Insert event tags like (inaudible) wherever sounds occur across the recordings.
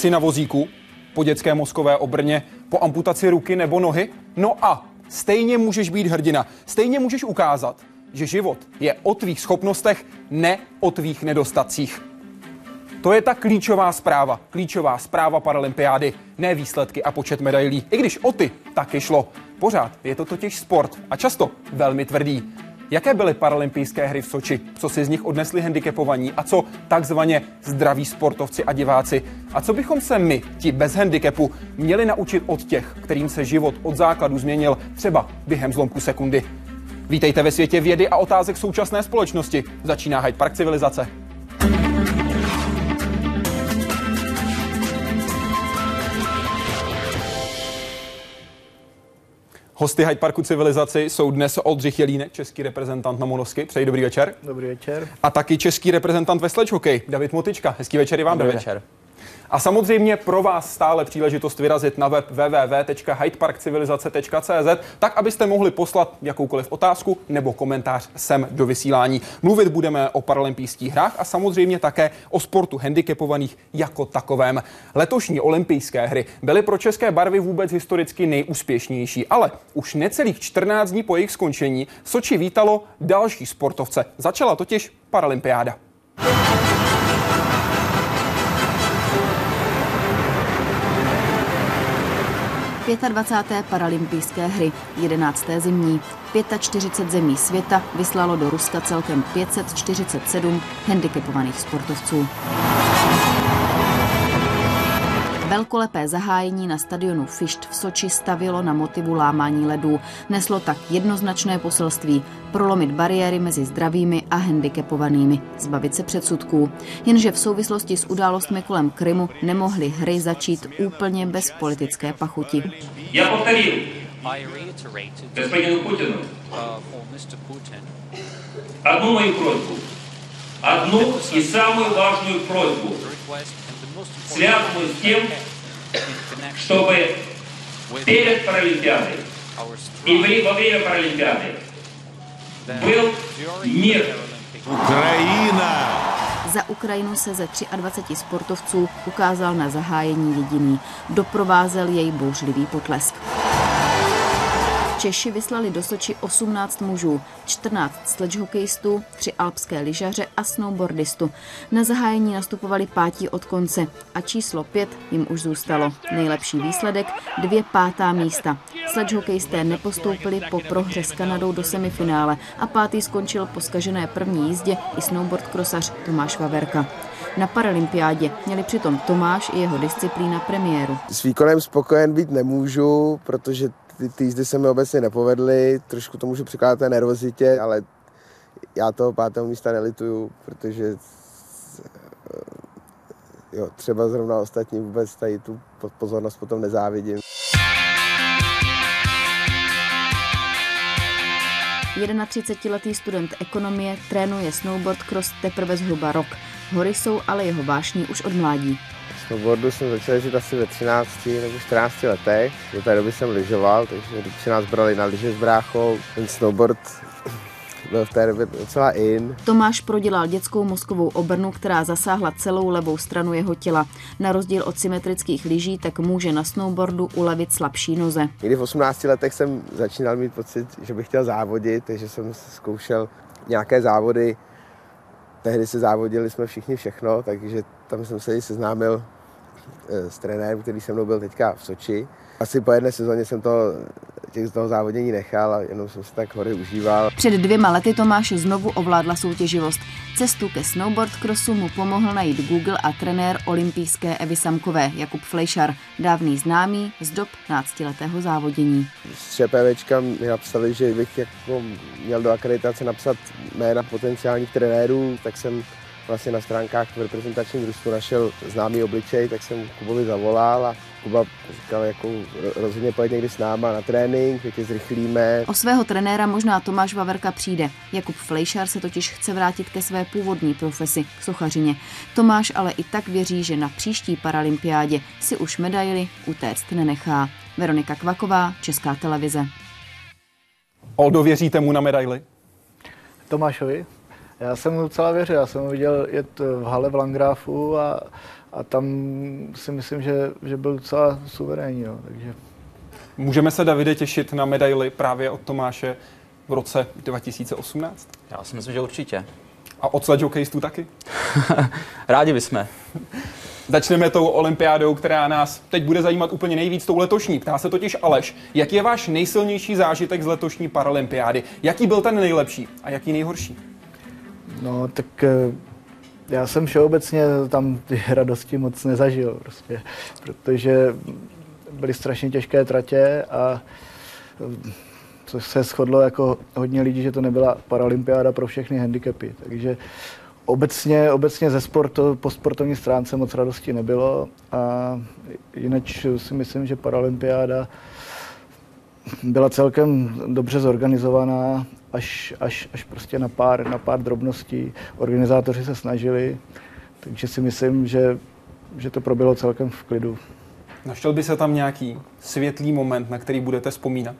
Jsi na vozíku, po dětské mozkové obrně, po amputaci ruky nebo nohy? No a stejně můžeš být hrdina. Stejně můžeš ukázat, že život je o tvých schopnostech, ne o tvých nedostatcích. To je ta klíčová zpráva. Klíčová zpráva Paralympiády. Ne výsledky a počet medailí. I když o ty taky šlo. Pořád je to totiž sport a často velmi tvrdý. Jaké byly paralympijské hry v Soči? Co si z nich odnesli handicapovaní a co takzvaně zdraví sportovci a diváci? A co bychom se my, ti bez handicapu, měli naučit od těch, kterým se život od základu změnil třeba během zlomku sekundy? Vítejte ve světě vědy a otázek současné společnosti. Začíná Hyde Park civilizace. Hosty Hyde Parku civilizaci jsou dnes Oldřich Jelínek, český reprezentant na Monosky. Přeji dobrý večer. Dobrý večer. A taky český reprezentant ve sledge hokej, David Motička. Hezký večer i vám, Dobrý Davide. večer. A samozřejmě pro vás stále příležitost vyrazit na web www.hydeparkcivilizace.cz, tak abyste mohli poslat jakoukoliv otázku nebo komentář sem do vysílání. Mluvit budeme o paralympijských hrách a samozřejmě také o sportu handicapovaných jako takovém. Letošní olympijské hry byly pro české barvy vůbec historicky nejúspěšnější, ale už necelých 14 dní po jejich skončení Soči vítalo další sportovce. Začala totiž paralympiáda. 25. paralympijské hry, 11. zimní. 45 zemí světa vyslalo do Ruska celkem 547 handicapovaných sportovců. Velkolepé zahájení na stadionu Fischt v Soči stavilo na motivu lámání ledů. Neslo tak jednoznačné poselství prolomit bariéry mezi zdravými a handicapovanými, zbavit se předsudků. Jenže v souvislosti s událostmi kolem Krymu nemohly hry začít úplně bez politické pachuti. Я повторил I reiterated господину Путину uh, for Mr. Putin одну мою просьбу. Одну и самую важную просьбу, the request and the most important связанную с тем, in connection чтобы with перед Паралимпиадой our и strong вре- во время Паралимпиады that был during мир. the Olympic Україна! Za Ukrajinu se ze 23 sportovců ukázal na zahájení jediný. Doprovázel jej bouřlivý potlesk. Češi vyslali do Soči 18 mužů, 14 sledgehokejistů, 3 alpské lyžaře a snowboardistu. Na zahájení nastupovali pátí od konce a číslo 5 jim už zůstalo. Nejlepší výsledek dvě pátá místa. Sledgehokejisté nepostoupili po prohře s Kanadou do semifinále a pátý skončil po skažené první jízdě i snowboard krosař Tomáš Vaverka. Na paralympiádě měli přitom Tomáš i jeho disciplína premiéru. S výkonem spokojen být nemůžu, protože ty, ty jízdy se mi obecně nepovedly, trošku to můžu přikládat té nervozitě, ale já toho pátého místa nelituju, protože eh, jo, třeba zrovna ostatní vůbec tady tu po- pozornost potom nezávidím. 31-letý student ekonomie trénuje snowboard cross teprve zhruba rok. Hory jsou ale jeho vášní už od mládí. Snowboardu jsem začal jezdit asi ve 13 nebo 14 letech. Do té doby jsem lyžoval, takže když nás brali na lyže s bráchou, ten snowboard byl v té době docela in. Tomáš prodělal dětskou mozkovou obrnu, která zasáhla celou levou stranu jeho těla. Na rozdíl od symetrických lyží tak může na snowboardu ulevit slabší noze. Někdy v 18 letech jsem začínal mít pocit, že bych chtěl závodit, takže jsem zkoušel nějaké závody. Tehdy se závodili jsme všichni všechno, takže tam jsem se i seznámil s trenérem, který se mnou byl teďka v Soči. Asi po jedné sezóně jsem to, těch z toho závodění nechal a jenom jsem se tak hory užíval. Před dvěma lety Tomáš znovu ovládla soutěživost. Cestu ke snowboard crossu mu pomohl najít Google a trenér olympijské Evy Samkové Jakub Flejšar, dávný známý z dob 15-letého závodění. Z ČPVčka mi napsali, že bych jako měl do akreditace napsat jména potenciálních trenérů, tak jsem vlastně na stránkách v reprezentačním družstvu našel známý obličej, tak jsem Kubovi zavolal a Kuba říkal, jako ro- rozhodně pojď někdy s náma na trénink, že tě zrychlíme. O svého trenéra možná Tomáš Vaverka přijde. Jakub Flejšar se totiž chce vrátit ke své původní profesi, k sochařině. Tomáš ale i tak věří, že na příští paralympiádě si už medaily utéct nenechá. Veronika Kvaková, Česká televize. Oldo, věříte mu na medaily? Tomášovi. Já jsem mu docela věřil, já jsem ho viděl jet v hale v Langráfu a, a tam si myslím, že, že byl docela suverénní. Jo. Takže Můžeme se, Davide, těšit na medaily právě od Tomáše v roce 2018? Já si myslím, že určitě. A od sledge hokejistů taky? (laughs) Rádi bychom. (laughs) Začneme tou olympiádou, která nás teď bude zajímat úplně nejvíc, tou letošní. Ptá se totiž Aleš, jaký je váš nejsilnější zážitek z letošní paralympiády? Jaký byl ten nejlepší a jaký nejhorší? No, tak eh, já jsem všeobecně tam ty (laughs) radosti moc nezažil, prostě, protože byly strašně těžké tratě a eh, což se shodlo jako hodně lidí, že to nebyla paralympiáda pro všechny handicapy. Takže obecně, obecně ze sportu, po sportovní stránce moc radosti nebylo a jinak si myslím, že paralympiáda byla celkem dobře zorganizovaná, až, až, až prostě na pár, na pár drobností. Organizátoři se snažili, takže si myslím, že, že to proběhlo celkem v klidu. Našel by se tam nějaký světlý moment, na který budete vzpomínat?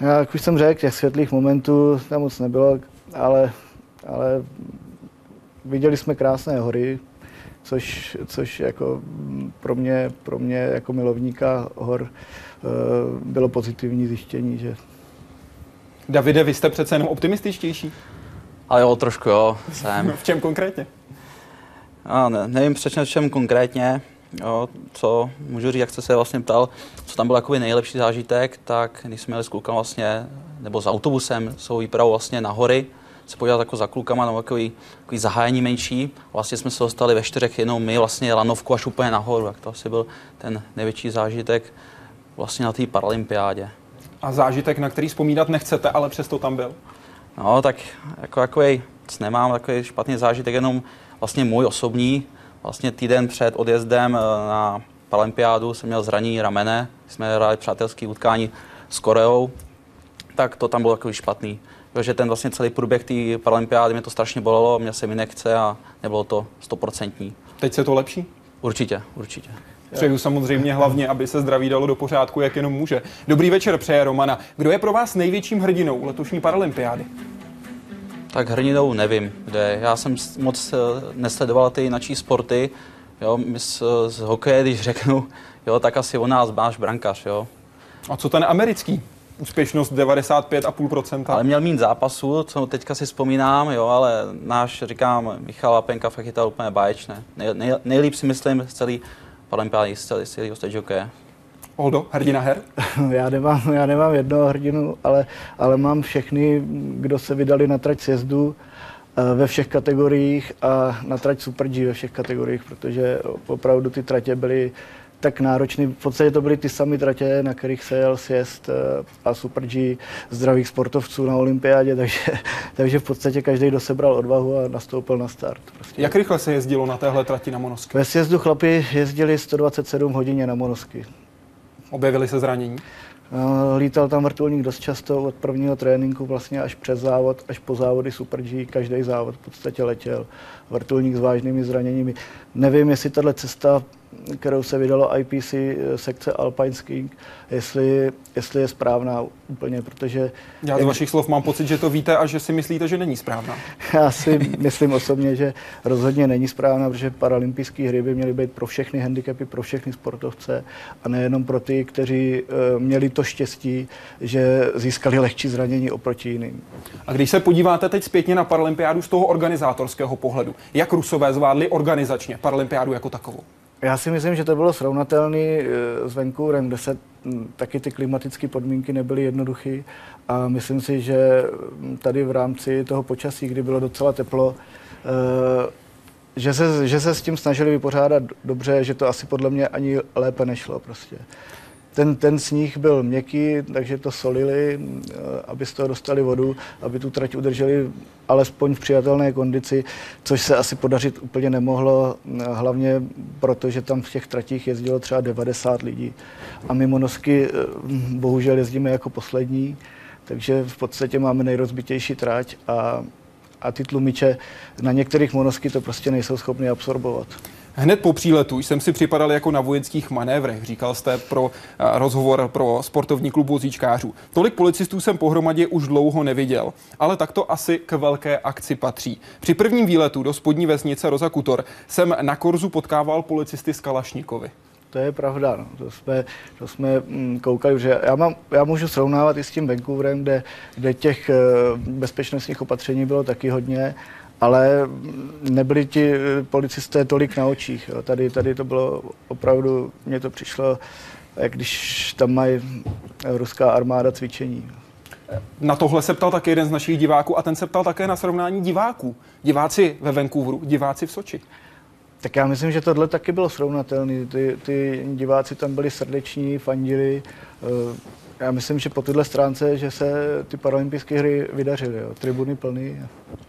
Já, jak už jsem řekl, těch světlých momentů tam moc nebylo, ale, ale viděli jsme krásné hory, což, což jako pro mě, pro mě jako milovníka hor eh, bylo pozitivní zjištění, že Davide, vy jste přece jenom optimističtější. Ale jo, trošku jo, jsem. (laughs) V čem konkrétně? A ne, nevím přesně v čem konkrétně, jo, co můžu říct, jak jste se vlastně ptal, co tam byl jakoby nejlepší zážitek, tak když jsme jeli s klukama vlastně, nebo s autobusem, svou výpravou vlastně na hory, se podívat jako za klukama na takový, takový zahájení menší. Vlastně jsme se dostali ve čtyřech jenom my, vlastně lanovku až úplně nahoru, jak to asi byl ten největší zážitek vlastně na té paralympiádě. A zážitek, na který vzpomínat nechcete, ale přesto tam byl? No, tak jako takový, nemám takový špatný zážitek, jenom vlastně můj osobní. Vlastně týden před odjezdem eh, na Paralympiádu jsem měl zranění ramene, jsme hráli přátelský utkání s Koreou, tak to tam bylo takový špatný. Protože ten vlastně celý průběh té Paralympiády mě to strašně bolelo, měl jsem injekce a nebylo to stoprocentní. Teď se to lepší? Určitě, určitě. Přeju samozřejmě hlavně, aby se zdraví dalo do pořádku, jak jenom může. Dobrý večer, přeje Romana. Kdo je pro vás největším hrdinou letošní paralympiády? Tak hrdinou nevím, kde. Já jsem moc eh, nesledoval ty jináčí sporty. Jo, my z, z hokeje, když řeknu, jo, tak asi u nás máš brankař, jo. A co ten americký? Úspěšnost 95,5%. Ale měl mít zápasu, co teďka si vzpomínám, jo, ale náš, říkám, Michal Apenka fakt chytal úplně báječné. Nej, nej, nejlíp si myslím z celý z celého stage hokeje. Oldo, hrdina her? (laughs) já nemám, já nemám jednoho hrdinu, ale, ale mám všechny, kdo se vydali na trať sjezdu eh, ve všech kategoriích a na trať Super G ve všech kategoriích, protože opravdu ty tratě byly tak náročný. V podstatě to byly ty samé tratě, na kterých se jel sjezd eh, a Super G zdravých sportovců na olympiádě, (laughs) takže, takže v podstatě každý do sebral odvahu a nastoupil na start. Prostě. Jak rychle se jezdilo na téhle trati na Monosky? Ve sjezdu chlapi jezdili 127 hodině na monosky. Objevily se zranění? Eh, Lítal tam vrtulník dost často od prvního tréninku vlastně až přes závod, až po závody Super G, každý závod v podstatě letěl. Vrtulník s vážnými zraněními. Nevím, jestli tahle cesta, kterou se vydalo IPC eh, sekce Alpine Skiing, jestli, jestli je správná úplně, protože Já z vašich slov mám pocit, že to víte a že si myslíte, že není správná. (laughs) já si myslím osobně, že rozhodně není správná, protože paralympijské hry by měly být pro všechny handicapy, pro všechny sportovce a nejenom pro ty, kteří eh, měli to štěstí, že získali lehčí zranění oproti jiným. A když se podíváte teď zpětně na paralympiádu z toho organizátorského pohledu, jak Rusové zvládli organizačně paralympiádu jako takovou? Já si myslím, že to bylo srovnatelné eh, s Vancouverem, kde se hm, taky ty klimatické podmínky nebyly jednoduché a myslím si, že hm, tady v rámci toho počasí, kdy bylo docela teplo, eh, že se, že se s tím snažili vypořádat dobře, že to asi podle mě ani lépe nešlo prostě. Ten, ten sníh byl měkký, takže to solili, eh, aby z toho dostali vodu, aby tu trať udrželi alespoň v přijatelné kondici, což se asi podařit úplně nemohlo, eh, hlavně proto, že tam v těch tratích jezdilo třeba 90 lidí. A my monosky eh, bohužel jezdíme jako poslední, takže v podstatě máme nejrozbitější trať a, a ty tlumiče na některých monosky to prostě nejsou schopny absorbovat. Hned po příletu jsem si připadal jako na vojenských manévrech, říkal jste pro eh, rozhovor pro sportovní klub vozíčkářů. Tolik policistů jsem pohromadě už dlouho neviděl, ale tak to asi k velké akci patří. Při prvním výletu do spodní vesnice Roza Kutor jsem na Korzu potkával policisty z Kalašníkovi. To je pravda, no. to jsme, to jsme mm, koukali, že já, mám, já můžu srovnávat i s tím Vancouverem, kde, kde těch eh, bezpečnostních opatření bylo taky hodně, ale nebyli ti eh, policisté tolik na očích. Jo. Tady, tady to bylo opravdu, mně to přišlo, jak když tam mají ruská armáda cvičení. Na tohle se ptal také jeden z našich diváků a ten se ptal také na srovnání diváků. Diváci ve Vancouveru, diváci v Soči. Tak já myslím, že tohle taky bylo srovnatelné. Ty, ty diváci tam byli srdeční, fandili. Já myslím, že po téhle stránce, že se ty paralympijské hry vydařily. Jo. Tribuny plný.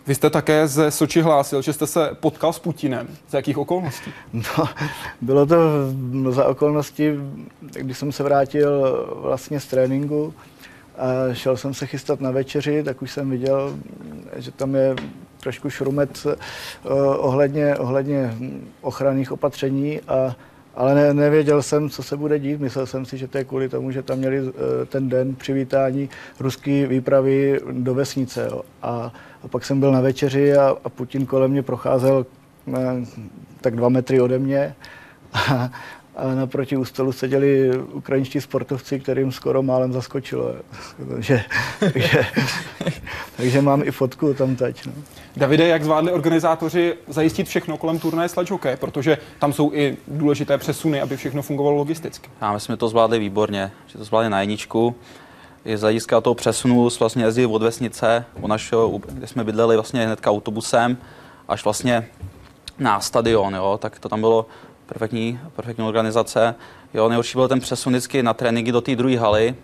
Vy jste také ze Soči hlásil, že jste se potkal s Putinem. Za jakých okolností? (laughs) No, bylo to za okolnosti, když jsem se vrátil vlastně z tréninku a šel jsem se chystat na večeři, tak už jsem viděl, že tam je trošku šrumet eh, ohledně, ohledně ochranných opatření, a, ale ne, nevěděl jsem, co se bude dít. Myslel jsem si, že to je kvůli tomu, že tam měli eh, ten den přivítání ruské výpravy do vesnice. Jo. A, a pak jsem byl na večeři a, a Putin kolem mě procházel eh, tak dva metry ode mě. (laughs) A, a naproti u stolu seděli ukrajinští sportovci, kterým skoro málem zaskočilo. (laughs) takže, (laughs) takže, takže mám i fotku tam teď. No. Davide, jak zvládli organizátoři zajistit všechno kolem turnaje sledge hockey, protože tam jsou i důležité přesuny, aby všechno fungovalo logisticky. Já myslím, že to zvládli výborně, že to zvládli na jedničku. I z hlediska toho přesunu vlastně jezdili od vesnice, od našeho, kde jsme bydleli vlastně hnedka autobusem, až vlastně na stadion, jo, tak to tam bylo perfektní, perfektní organizace. Jo, nejhorší byl ten přesun vždycky na tréninky do té druhé haly,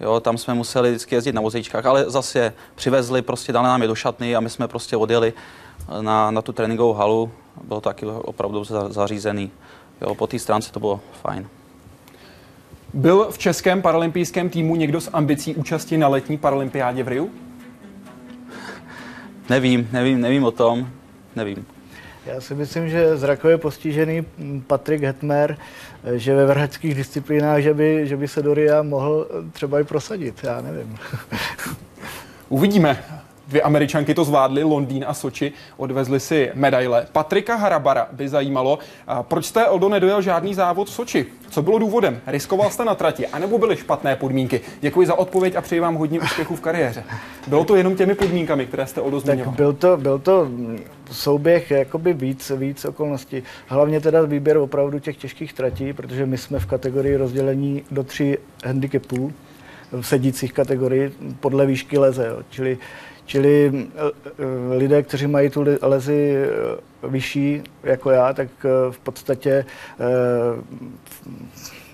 Jo, tam jsme museli vždycky jezdit na vozíčkách, ale zase přivezli, prostě dali nám je do šatny a my jsme prostě odjeli na, na tu tréninkovou halu. Bylo to taky opravdu za- zařízený. Jo, po té stránce to bylo fajn. Byl v českém paralympijském týmu někdo s ambicí účasti na letní paralympiádě v Riu? Nevím, nevím, nevím o tom, nevím. Já si myslím, že zrakově postižený Patrik Hetmer, že ve vrhačských disciplínách, že by, že by se do RIA mohl třeba i prosadit, já nevím. Uvidíme. Dvě američanky to zvládly, Londýn a Soči, odvezly si medaile. Patrika Harabara by zajímalo, proč jste, Oldo, nedojel žádný závod v Soči? Co bylo důvodem? Riskoval jste na trati, anebo byly špatné podmínky? Děkuji za odpověď a přeji vám hodně úspěchů v kariéře. Bylo to jenom těmi podmínkami, které jste, Oldo, Tak zmiňoval? byl to, byl to souběh jakoby víc, víc okolností. Hlavně teda výběr opravdu těch těžkých tratí, protože my jsme v kategorii rozdělení do tří handicapů, v sedících kategorii, podle výšky leze. Jo. Čili, čili eh, eh, lidé, kteří mají tu lezi eh, vyšší jako já, tak v podstatě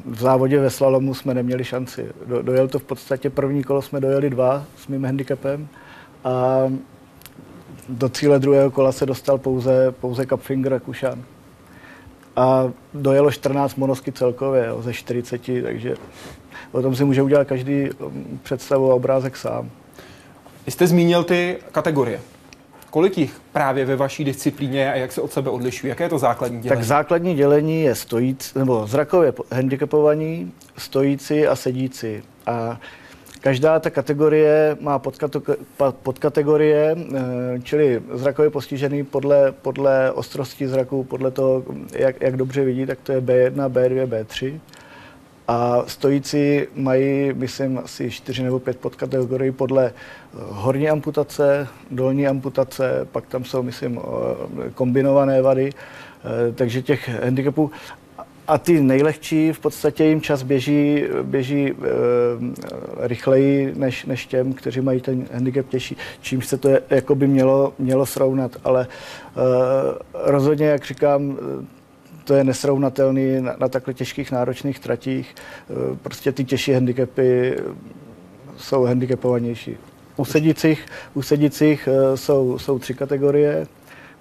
v závodě ve slalomu jsme neměli šanci. Do, dojel to v podstatě první kolo jsme dojeli dva s mým handicapem a do cíle druhého kola se dostal pouze, pouze Kapfinger a Kušan. A dojelo 14 monosky celkově jo, ze 40, takže o tom si může udělat každý um, představu a obrázek sám. Vy jste zmínil ty kategorie. Kolik jich právě ve vaší disciplíně je a jak se od sebe odlišují? Jaké je to základní dělení? Tak základní dělení je stojící, nebo zrakově po- handicapovaní, stojící a sedící. A každá ta kategorie má podkategorie, eh, čili zrakově postižený podle, podle ostrosti zraku, podle toho, jak, jak dobře vidí, tak to je B1, B2, B3. A stojící mají, myslím, asi čtyři nebo pět podkategorií podle eh, horní amputace, dolní amputace, pak tam jsou, myslím, eh, kombinované vady, eh, takže těch handicapů. A ty nejlehčí v podstatě jim čas běží, běží e, rychleji než, než těm, kteří mají ten handicap těžší, čímž se to je, jako by mělo, mělo srovnat. Ale e, rozhodně, jak říkám, to je nesrovnatelný na, na takhle těžkých náročných tratích. E, Prostě ty těžší handicapy jsou handicapovanější. U sedících, u sedících e, jsou, jsou tři kategorie.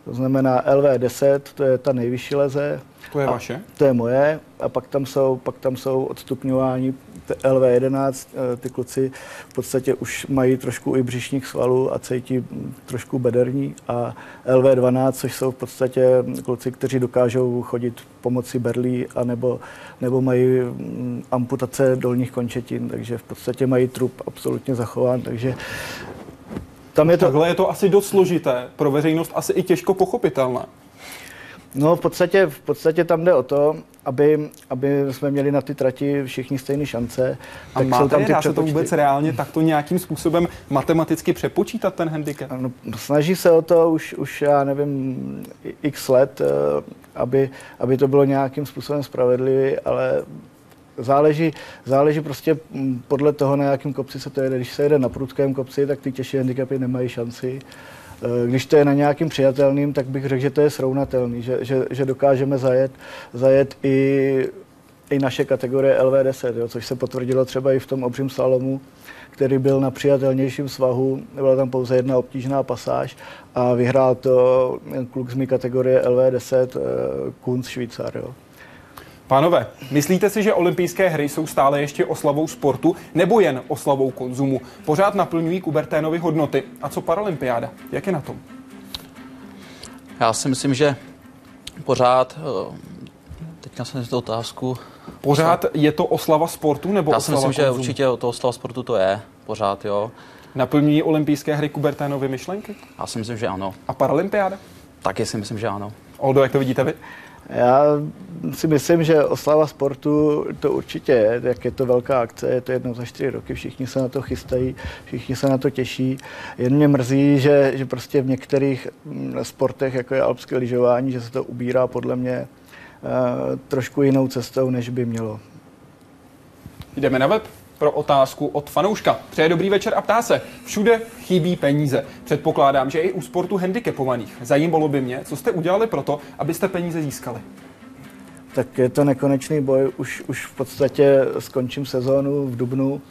To znamená LV10, to je ta nejvyšší leze. To je a vaše? To je moje. A pak tam jsou, pak tam jsou odstupňování LV11. eh, Ty kluci v podstatě už mají trošku i břišních svalů a cítí trošku bederní. A LV12, což jsou v podstatě kluci, kteří dokážou chodit pomocí berlí a nebo, nebo mají mm, amputace dolních končetin, takže v podstatě mají trup absolutně zachován. Takže tam je to, Takhle je to asi dost složité, pro veřejnost asi i těžko pochopitelné. No v podstatě, v podstatě tam jde o to, aby, aby jsme měli na ty trati všichni stejné šance. A máte, jsou tam ty dá se to přepočty. vůbec reálně takto nějakým způsobem matematicky přepočítat ten handicap? No, snaží se o to už, už já nevím, x let, eh, aby, aby to bylo nějakým způsobem spravedlivé, ale záleží, záleží prostě mm, podle toho, na jakém kopci se to jede. Když se jede na prudkém kopci, tak ty těžší handicapy nemají šanci. Eh, Když to je na nějakým přijatelným, tak bych řekl, že to je srovnatelný, že, že, že dokážeme zajet, zajet i, i naše kategorie LV10, jo, což se potvrdilo třeba i v tom obřím slalomu, který byl na přijatelnějším svahu, byla tam pouze jedna obtížná pasáž a vyhrál to kluk z mé kategorie LV10, eh, Kunz Švýcar. Jo. Pánové, myslíte si, že olympijské hry jsou stále ještě oslavou sportu nebo jen oslavou konzumu? Pořád naplňují Kuberténovy hodnoty. A co paralympiáda? Jak je na tom? Já si myslím, že pořád, eh, teďka jsem si tu otázku, Pořád je to oslava sportu nebo já si oslava myslím, že konzumu? určitě o toho slova sportu to je, pořád jo. Naplňují olympijské hry Kuberténovy myšlenky? Já si myslím, že ano. A paralympiáda? Taky si myslím, že ano. Oldo, jak to vidíte vy? Já si myslím, že oslava sportu to určitě je, jak je to velká akce, je to jednou za čtyři roky, všichni se na to chystají, všichni se na to těší. Jen mě mrzí, že, že prostě v některých mm, sportech, jako je alpské lyžování, že se to ubírá podle mě eh, trošku jinou cestou, než by mělo. Jdeme na web pro otázku od fanouška. Přeje dobrý večer a ptá se. Všude chybí peníze. Předpokládám, že i u sportu handicapovaných. Zajímalo by mě, co jste udělali pro to, abyste peníze získali. Tak je to nekonečný boj. Už, už v podstatě skončím sezónu v Dubnu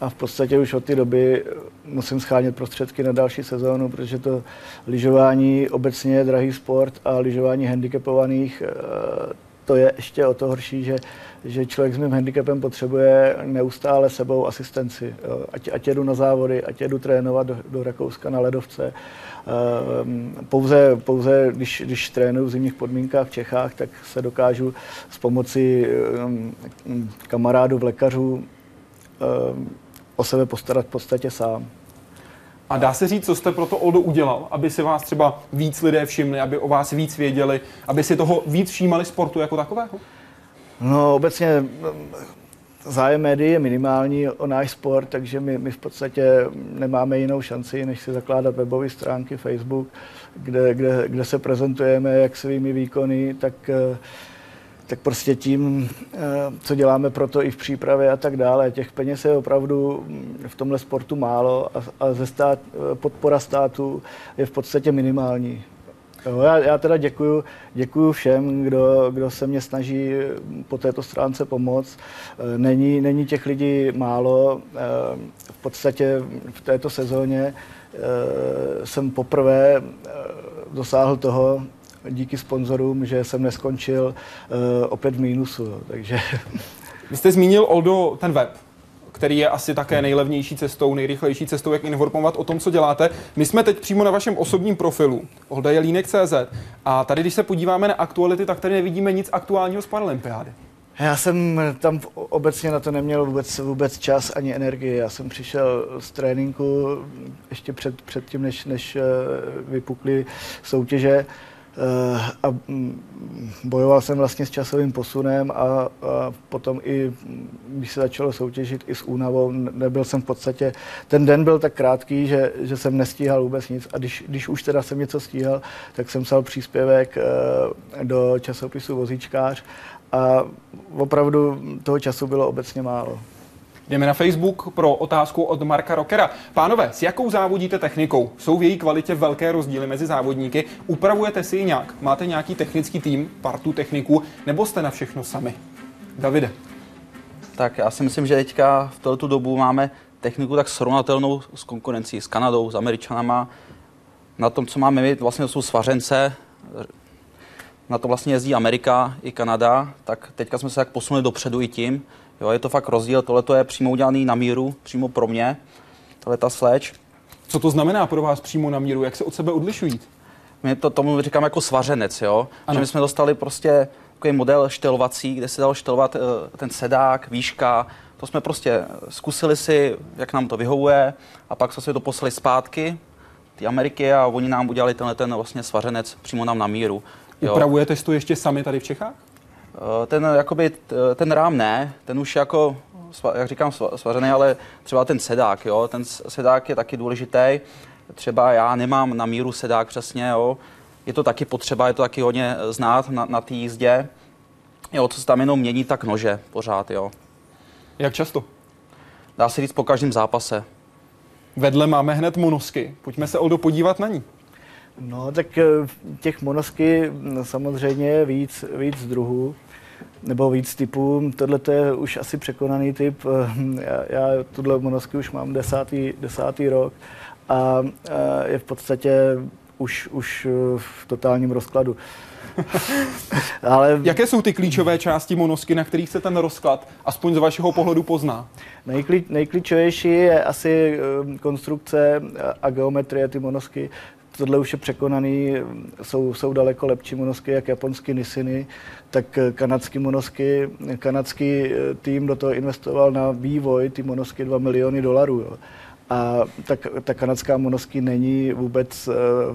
a v podstatě už od té doby musím schánět prostředky na další sezónu, protože to lyžování obecně je drahý sport a lyžování handicapovaných eh, to je ještě o to horší, že, že člověk s mým handicapem potřebuje neustále sebou asistenci. jo. Ať, ať jedu na závody, ať jedu trénovat do, do Rakouska na ledovce. Ehm, Pouze, pouze když, když trénuji v zimních podmínkách v Čechách, tak se dokážu s pomocí ehm, kamarádů, lékařů ehm, o sebe postarat v podstatě sám. A dá se říct, co jste pro to Oldo udělal, aby si vás třeba víc lidé všimli, aby o vás víc věděli, aby si toho víc všímali sportu jako takového? No obecně mm, zájem médií je minimální o náš sport, takže my, my v podstatě nemáme jinou šanci, než si zakládat webové stránky, Facebook, kde, kde, kde se prezentujeme jak svými výkony, tak, eh, tak prostě tím, eh, co děláme pro to i v přípravě a tak dále. Těch peněz je opravdu mm, v tomhle sportu málo a, ze stát, eh, podpora státu je v podstatě minimální. Jo, já, já teda děkuju, děkuju všem, kdo, kdo se mě snaží po této stránce pomoct. Eh, Není, není těch lidí málo. V podstatě v této sezóně jsem poprvé dosáhl toho, díky sponzorům, že jsem neskončil eh, opět v mínusu. jo. Takže Vy jste zmínil, Oldo, ten web, který je asi také nejlevnější cestou, nejrychlejší cestou, jak informovat o tom, co děláte. My jsme teď přímo na vašem osobním profilu, Olda je línek.cz, a tady, když se podíváme na aktuality, tak tady nevidíme nic aktuálního z Paralympiády. Já jsem tam obecně na to neměl vůbec, vůbec čas ani energii. Já jsem přišel z tréninku ještě před, před tím, než, než eh, vypukly soutěže a mm, bojoval jsem vlastně s časovým posunem a, a potom i, když se začalo soutěžit i s únavou, nebyl jsem v podstatě, ten den byl tak krátký, že, že jsem nestíhal vůbec nic a když, když už teda jsem něco stíhal, tak jsem psal příspěvek eh, do časopisu Vozíčkář a opravdu toho času bylo obecně málo. Jdeme na Facebook pro otázku od Marka Rockera. Pánové, s jakou závodíte technikou? Jsou v její kvalitě velké rozdíly mezi závodníky? Upravujete si ji nějak? Máte nějaký technický tým, partu techniků, nebo jste na všechno sami? Davide. Tak já si myslím, že teďka v této dobu máme techniku tak srovnatelnou s konkurencí, s Kanadou, s Američanama. Na tom, co máme my, vlastně to jsou svařence, na to vlastně jezdí Amerika i Kanada, tak teďka jsme se tak posunuli dopředu i tím. Jo, je to fakt rozdíl, tohle je přímo udělaný na míru, přímo pro mě, tohle ta sleč. Co to znamená pro vás přímo na míru? Jak se od sebe odlišují? My to tomu říkáme jako svařenec, jo? Že my jsme dostali prostě takový model štelovací, kde se dalo štelovat eh, ten sedák, výška, to jsme prostě zkusili si, jak nám to vyhovuje a pak jsme si to poslali zpátky, ty Ameriky a oni nám udělali tenhle ten vlastně svařenec přímo nám na míru. Jo. Upravujete si to ještě sami tady v Čechách? Eh, Ten, jakoby, t- ten rám ne, ten už jako, jak říkám, sva- svařený, ale třeba ten sedák, jo, ten sedák je taky důležitý. Třeba já nemám na míru sedák přesně, jo. Je to taky potřeba, je to taky hodně znát na, na té jízdě. Jo, co se tam jenom mění, tak nože pořád, jo. Jak často? Dá se říct po každém zápase. Vedle máme hned monosky. Pojďme se, Oldo, podívat na ní. No, tak eh, těch monosky mm, samozřejmě je víc, víc druhů nebo víc typů. Tohle to je už asi překonaný typ. Eh, Já, já tuhle monosky už mám desátý, desátý rok a eh, je v podstatě už, už v totálním rozkladu. (laughs) Ale Jaké jsou ty klíčové části monosky, na kterých se ten rozklad aspoň z vašeho pohledu pozná? Nejklí, nejklíčovější je asi konstrukce a geometrie ty monosky. Tohle už je překonaný, jsou, jsou daleko lepší monosky, jak japonský Nisiny, tak kanadský monosky. Kanadský eh, tým do toho investoval na vývoj ty monosky 2 miliony dolarů. Jo. A ta, ta kanadská monosky není vůbec eh,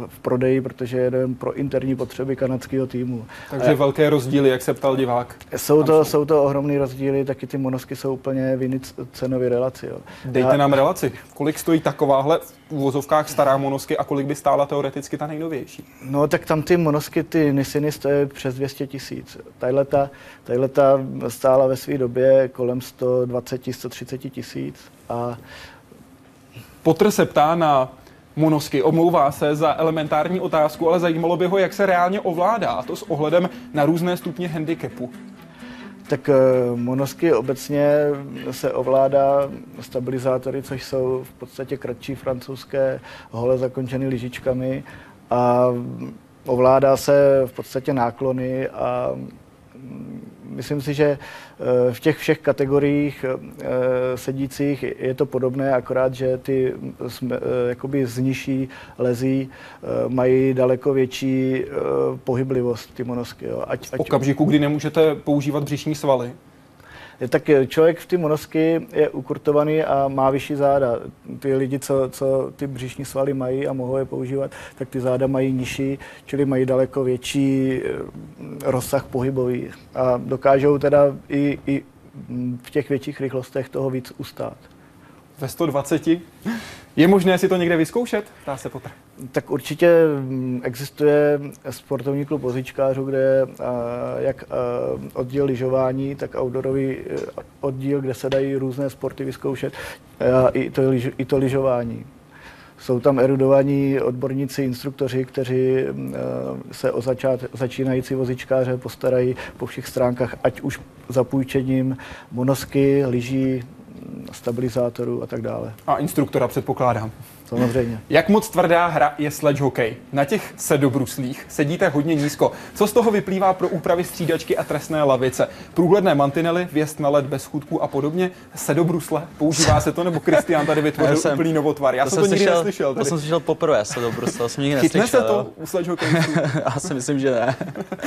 v prodeji, protože je jen pro interní potřeby kanadského týmu. Takže velké rozdíly, jak se ptal divák. Jsou to, jsou to ohromné rozdíly, taky ty monosky jsou úplně v jiný c- cenový relaci. Jo. Dejte Já- nám relaci. Kolik stojí takováhle v uvozovkách stará monosky a kolik by stála teoreticky ta nejnovější? No tak tam ty monosky, ty Nisiny stojí přes 200 tisíc. Tahleta, tahleta stála ve své době kolem 120-130 tisíc a Potr se ptá na monosky, omlouvá se za elementární otázku, ale zajímalo by ho, jak se reálně ovládá, a to s ohledem na různé stupně handicapu. tak eh, monosky obecně se ovládá stabilizátory, což jsou v podstatě kratší francouzské hole zakončené lyžičkami a ovládá se v podstatě náklony a myslím si, že eh, v těch všech kategoriích eh, sedících je to podobné, akorát, že ty eh, jakoby z nižší lezí mají daleko větší pohyblivost ty monosky. Jo. Ať, V okamžiku, kdy nemůžete používat břišní svaly. Tak eh, člověk v té monosky je ukurtovaný a má vyšší záda. Ty lidi, co, co ty břišní svaly mají a mohou je používat, tak ty záda mají nižší, čili mají daleko větší eh, rozsah pohybový a dokážou teda i, i v těch větších rychlostech toho víc ustát. Ve 120. Je možné si to někde vyzkoušet? Ptá se Potr. Tak určitě mm, existuje sportovní klub vozíčkářů, kde jak oddíl lyžování, tak outdoorový e, oddíl, kde se dají různé sporty vyzkoušet, i to, i to lyžování. Jsou tam erudovaní odborníci, instruktoři, kteří mm, e, se o začát, začínající vozičkáře postarají po všech stránkách, ať už zapůjčením monosky, lyží, stabilizátorů a tak dále. A instruktora předpokládám. Samozřejmě. Jak moc tvrdá hra je sledge hokej? Na těch sedobruslích sedíte hodně nízko. Co z toho vyplývá pro úpravy střídačky a trestné lavice? Průhledné mantinely, vjezd na led bez chutku a podobně? Sedobrusle, používá se to, nebo Kristián tady vytvořil jsem- úplný novotvar? Já jsem to, nikdy slyšel, neslyšel. To jsem slyšel poprvé, se do Bruselu, to jsem nikdy Chytne neslyšel. se to u sledge hokejů? (laughs) Já si myslím, že ne.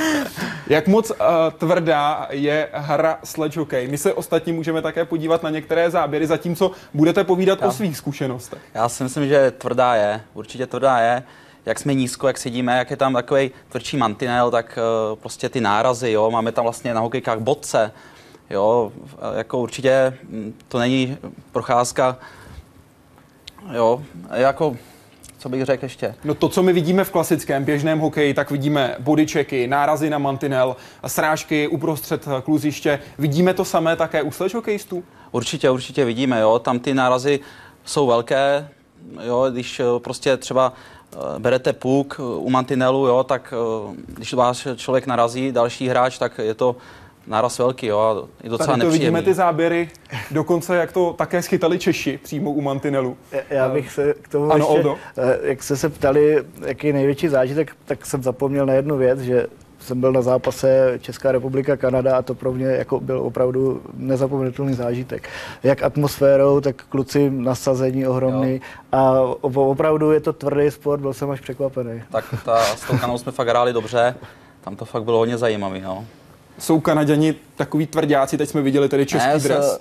(laughs) Jak moc uh, tvrdá je hra sledge hokej? My se ostatně můžeme také podívat na některé záběry, zatímco budete povídat o svých zkušenostech. Já si myslím, že tvrdá je, určitě tvrdá je. Jak jsme nízko, jak sedíme, jak je tam takový tvrdší mantinel, tak uh, prostě ty nárazy, jo, máme tam vlastně na hokejkách bodce, jo, eh, jako určitě mm, to není procházka, jo, jako, co bych řekl ještě, No to, co my vidíme v klasickém běžném hokeji, tak vidíme bodyčeky, nárazy na mantinel, srážky uprostřed kluziště. Vidíme to samé také u sledge hokejistů? Určitě, určitě vidíme, jo, tam ty nárazy jsou velké, jo, když eh, prostě třeba eh, berete puk eh, u mantinelu, jo, tak když vás člověk narazí, další hráč, tak je to náraz velký, jo, a je docela Tady to vidíme nepříjemný. ty záběry, dokonce jak to také schytali Češi přímo u mantinelu. Já bych se k tomu Ano, ještě, Oldo. jak jste se ptali, jaký je největší zážitek, tak jsem zapomněl na jednu věc, že jsem byl na zápase Česká republika, Kanada a to pro mě jako byl opravdu nezapomenutelný zážitek. Jak atmosférou, tak kluci nasazení ohromný Jo. a opravdu je to tvrdý sport, byl jsem až překvapený. Tak ta, s tou kanou jsme fakt hráli dobře, tam to fakt bylo hodně zajímavé, no. Jsou Kanaděni takový tvrdáci, teď jsme viděli tedy český Ne, dres.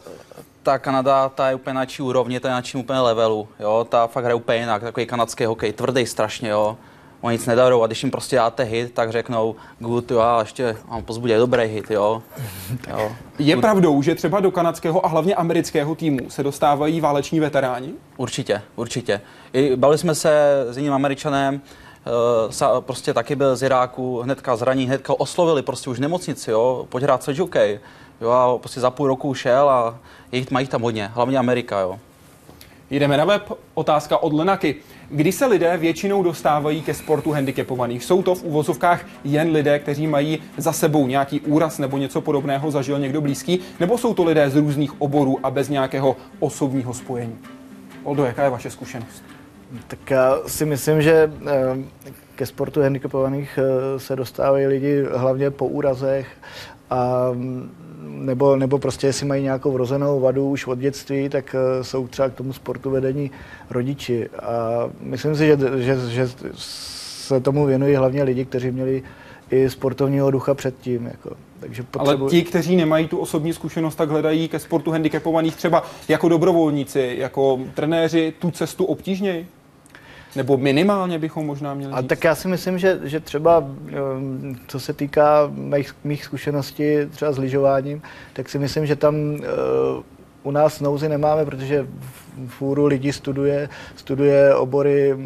Ta Kanada, ta je úplně na čí úrovni, ta je na čím úplně levelu, jo, ta fakt hraje úplně jinak, takový kanadský hokej, tvrdý strašně, jo. Oni nic nedarou a když jim prostě dáte hit, tak řeknou good, jo, a ještě mám pozbudě dobrý hit, jo. (laughs) jo. Je pravdou, že třeba do kanadského a hlavně amerického týmu se dostávají váleční veteráni? Určitě, určitě. I bavili jsme se s jiným američanem, eh, sa, prostě taky byl z Iráku, hnedka zraní, hnedka oslovili prostě už v nemocnici, jo, pojď hrát hokej. Jo, a prostě za půl roku šel a jich, mají tam hodně, hlavně Amerika, jo. Jdeme na web. Otázka od Lenaky. Kdy se lidé většinou dostávají ke sportu handicapovaných? Jsou to v uvozovkách jen lidé, kteří mají za sebou nějaký úraz nebo něco podobného zažil někdo blízký? Nebo jsou to lidé z různých oborů a bez nějakého osobního spojení? Oldo, jaká je vaše zkušenost? Tak já si myslím, že eh, ke sportu handicapovaných eh, se dostávají lidi hlavně po úrazech a mm, nebo, nebo prostě jestli mají nějakou vrozenou vadu už od dětství, tak eh, jsou třeba k tomu sportu vedení rodiči. A myslím si, že, že, že se tomu věnují hlavně lidi, kteří měli i sportovního ducha předtím. Jako. Takže Ale ti, kteří nemají tu osobní zkušenost, tak hledají ke sportu handicapovaných třeba jako dobrovolníci, jako trenéři tu cestu obtížněji? Nebo minimálně bychom možná měli A říct? tak já si myslím, že, že třeba um, co se týká mých, mých zkušeností třeba s lyžováním, tak si myslím, že tam uh, u nás nouzy nemáme, protože v- fůru lidí studuje, studuje obory uh,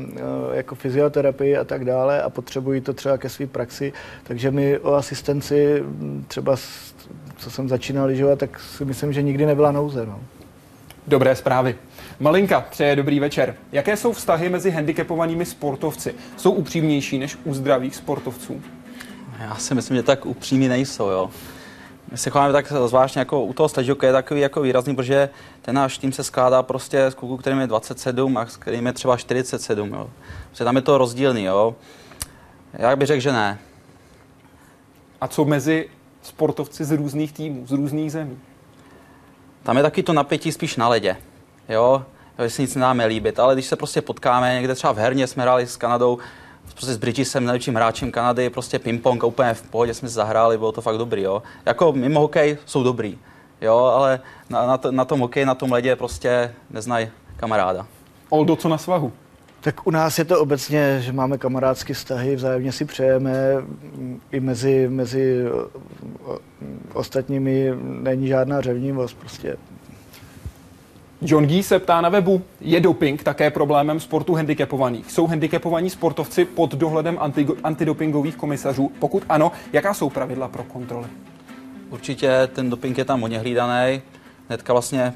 jako fyzioterapii a tak dále a potřebují to třeba ke své praxi. Takže my o asistenci mm, třeba, co jsem začínal lyžovat, tak si myslím, že nikdy nebyla nouze. No. Dobré zprávy. Malinka přeje dobrý večer. Jaké jsou vztahy mezi handicapovanými sportovci? Jsou upřímnější než u zdravých sportovců? Já si myslím, že tak upřímní nejsou, jo. My se chováme tak zvláštně jako u toho sledge je takový jako výrazný, protože ten náš tým se skládá prostě z kluků, kterým je 27 a s kterým je třeba 47, jo. Protože tam je to rozdílný, jo. Já bych řekl, že ne. A co mezi sportovci z různých týmů, z různých zemí? Tam je taky to napětí spíš na ledě, jo. Jo, že si nic nedáme líbit, ale když se prostě potkáme někde třeba v herně, jsme hráli s Kanadou, prostě s Bridgesem, nejlepším hráčem Kanady, prostě ping-pong, úplně v pohodě jsme zahráli, bylo to fakt dobrý, jo. Jako mimo hokej jsou dobrý, jo, ale na, na, to, na tom hokeji, na tom ledě prostě neznají kamaráda. Oldo, co na svahu? Tak u nás je to obecně, že máme kamarádské vztahy, vzájemně si přejeme, i mezi, mezi ostatními není žádná řevnivost, prostě John Gee se ptá na webu, je doping také problémem sportu handicapovaných? Jsou handicapovaní sportovci pod dohledem anti, antidopingových komisařů? Pokud ano, jaká jsou pravidla pro kontroly? Určitě ten doping je tam hodně hlídaný. Hnedka vlastně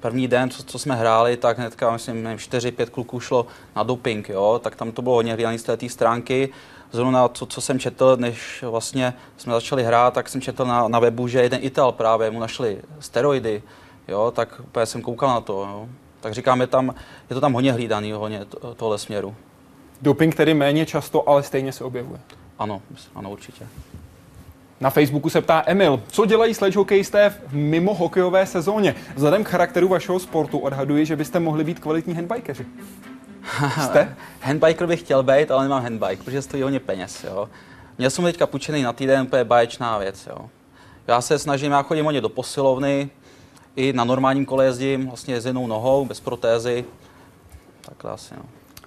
první den, co, co jsme hráli, tak hnedka, myslím, nevím, 4-5 kluků šlo na doping, jo, tak tam to bylo hodně hlídaný z té té stránky. Zrovna co, co jsem četl, než vlastně jsme začali hrát, tak jsem četl na, na webu, že jeden Ital právě mu našli steroidy, jo, tak úplně jsem koukal na to, jo. Tak říkám, je, tam, je to tam hodně hlídaný, hodně to, tohle směru. Doping tedy méně často, ale stejně se objevuje. Ano, ano, určitě. Na Facebooku se ptá Emil, co dělají sledge hokejisté v mimo hokejové sezóně? Vzhledem k charakteru vašeho sportu odhaduji, že byste mohli být kvalitní handbikeři. (laughs) Jste? Handbiker bych chtěl být, ale nemám handbike, protože stojí hodně peněz. Jo. Měl jsem teďka půjčený na týden, úplně báječná věc. Jo. Já se snažím, já chodím hodně do posilovny, i na normálním kole jezdím, vlastně s jednou nohou, bez protézy. Takhle asi, no.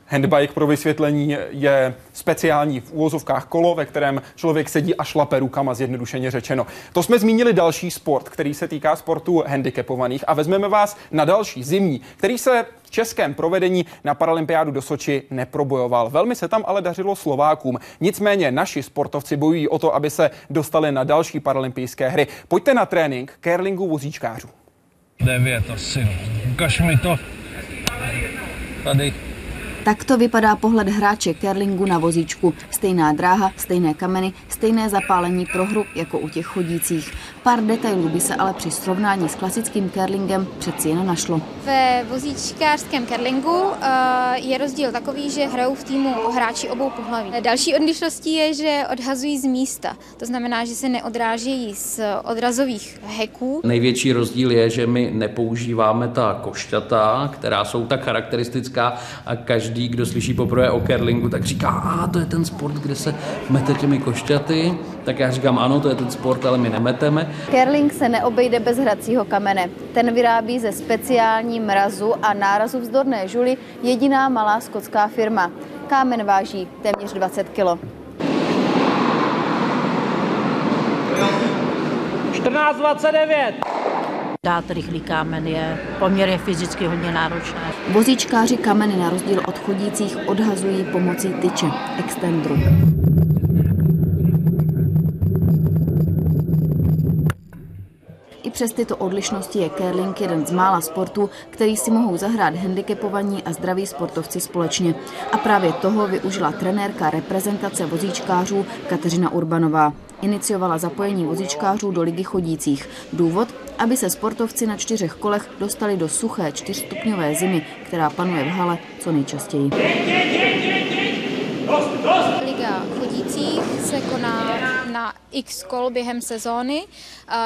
Handbike pro vysvětlení je speciální v úvozovkách kolo, ve kterém člověk sedí a šlape rukama, zjednodušeně řečeno. To jsme zmínili další sport, který se týká sportu handicapovaných a vezmeme vás na další zimní, který se v českém provedení na Paralympiádu do Soči neprobojoval. Velmi se tam ale dařilo Slovákům. Nicméně naši sportovci bojují o to, aby se dostali na další paralympijské hry. Pojďte na trénink curlingu vozíčkářů. 9 asi. Ukaž mi to. Tady. Takto vypadá pohled hráče curlingu na vozíčku. Stejná dráha, stejné kameny, stejné zapálení pro hru jako u těch chodících. Pár detailů by se ale při srovnání s klasickým curlingem přeci jen našlo. Ve vozíčkářském curlingu eh, je rozdíl takový, že hrajou v týmu hráči obou pohlaví. Další odlišností je, že odhazují z místa. To znamená, že se neodrážejí z odrazových heků. Největší rozdíl je, že my nepoužíváme ta košťata, která jsou tak charakteristická a každý, kdo slyší poprvé o curlingu, tak říká, a to je ten sport, kde se mete těmi košťaty. Tak já říkám, ano, to je ten sport, ale my nemeteme. Curling se neobejde bez hracího kamene. Ten vyrábí ze speciální mrazu a nárazu vzdorné žuly jediná malá skotská firma. Kámen váží téměř 20 kg. 14.29. Dát rychlý kámen je poměrně fyzicky hodně náročné. Vozíčkáři kameny na rozdíl od chodících odhazují pomocí tyče, extendru. Přes tyto odlišnosti je curling jeden z mála sportů, který si mohou zahrát handicapovaní a zdraví sportovci společně. A právě toho využila trenérka reprezentace vozíčkářů Kateřina Urbanová. Iniciovala zapojení vozíčkářů do ligy chodících. Důvod, aby se sportovci na čtyřech kolech dostali do suché čtyřstupňové zimy, která panuje v hale co nejčastěji. Liga chodících se koná x kol během sezóny,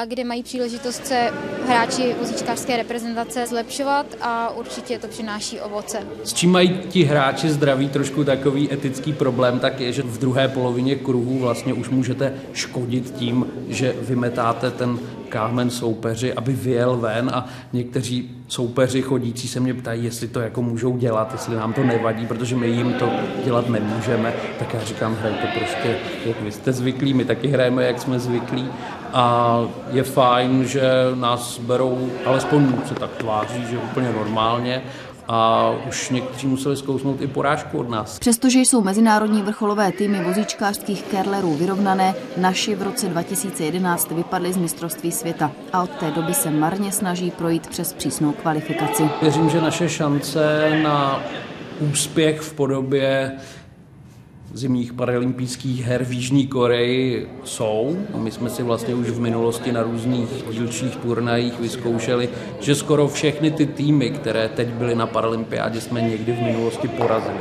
kde mají příležitost se hráči vozíčkářské reprezentace zlepšovat a určitě to přináší ovoce. S čím mají ti hráči zdraví trošku takový etický problém, tak je, že v druhé polovině kruhu vlastně už můžete škodit tím, že vymetáte ten kámen soupeři, aby vyjel ven a někteří soupeři chodící se mě ptají, jestli to jako můžou dělat, jestli nám to nevadí, protože my jim to dělat nemůžeme, tak já říkám, hrajte prostě, jak vy jste zvyklí, my taky hrajeme, jak jsme zvyklí. A je fajn, že nás berou, alespoň se tak tváří, že úplně normálně a už někteří museli zkousnout i porážku od nás. Přestože jsou mezinárodní vrcholové týmy vozíčkářských kerlerů vyrovnané, naši v roce 2011 vypadli z mistrovství světa a od té doby se marně snaží projít přes přísnou kvalifikaci. Věřím, že naše šance na úspěch v podobě zimních paralympijských her v Jižní Koreji jsou. My jsme si vlastně už v minulosti na různých dílčích turnajích vyzkoušeli, že skoro všechny ty týmy, které teď byly na paralympiádě, jsme někdy v minulosti porazili.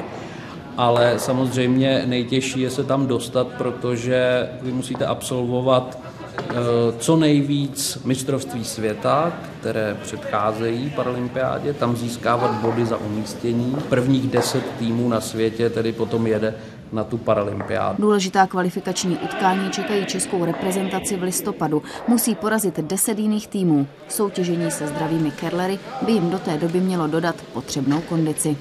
Ale samozřejmě nejtěžší je se tam dostat, protože vy musíte absolvovat eh, co nejvíc mistrovství světa, které předcházejí paralympiádě, tam získávat body za umístění. Prvních deset týmů na světě tedy potom jede na tu paralympiádu. Důležitá kvalifikační utkání čekají českou reprezentaci v listopadu. Musí porazit deset jiných týmů. Soutěžení se zdravými kerlery by jim do té doby mělo dodat potřebnou kondici.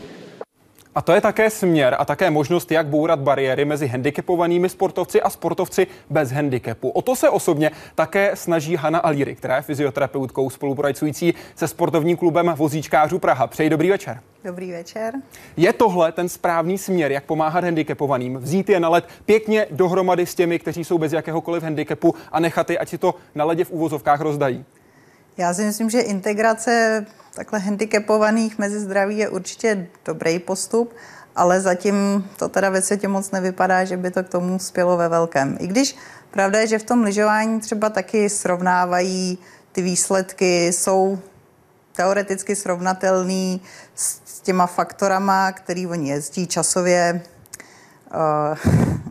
A to je také směr a také možnost, jak bourat bariéry mezi handicapovanými sportovci a sportovci bez handicapu. O to se osobně také snaží Hanna Alíry, která je fyzioterapeutkou spolupracující se sportovním klubem vozíčkářů Praha. Přeji dobrý večer. Dobrý večer. Je tohle ten správný směr, jak pomáhat handicapovaným? Vzít je na led pěkně dohromady s těmi, kteří jsou bez jakéhokoliv handicapu a nechat je, ať si to na ledě v úvozovkách rozdají? Já si myslím, že integrace takhle handicapovaných mezi zdraví je určitě dobrý postup, ale zatím to teda ve světě moc nevypadá, že by to k tomu spělo ve velkém. I když pravda je, že v tom lyžování třeba taky srovnávají ty výsledky, jsou teoreticky srovnatelný s těma faktorama, který oni jezdí časově. Uh,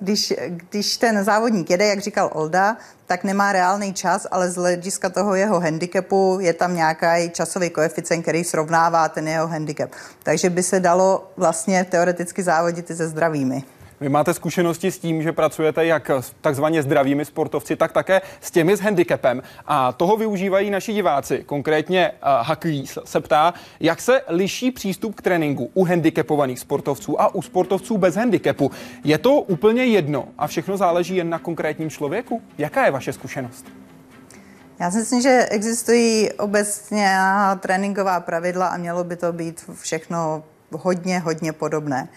když, když ten závodník jede, jak říkal Olda, tak nemá reálný čas, ale z hlediska toho jeho handicapu je tam nějaký časový koeficient, který srovnává ten jeho handicap. Takže by se dalo vlastně teoreticky závodit i se zdravými. Vy máte zkušenosti s tím, že pracujete jak s takzvaně zdravými sportovci, tak také s těmi s handicapem. A toho využívají naši diváci. Konkrétně uh, Hakují se ptá, jak se liší přístup k tréninku u handicapovaných sportovců a u sportovců bez handicapu. Je to úplně jedno a všechno záleží jen na konkrétním člověku? Jaká je vaše zkušenost? Já si myslím, že existují obecně tréninková pravidla a mělo by to být všechno hodně, hodně podobné.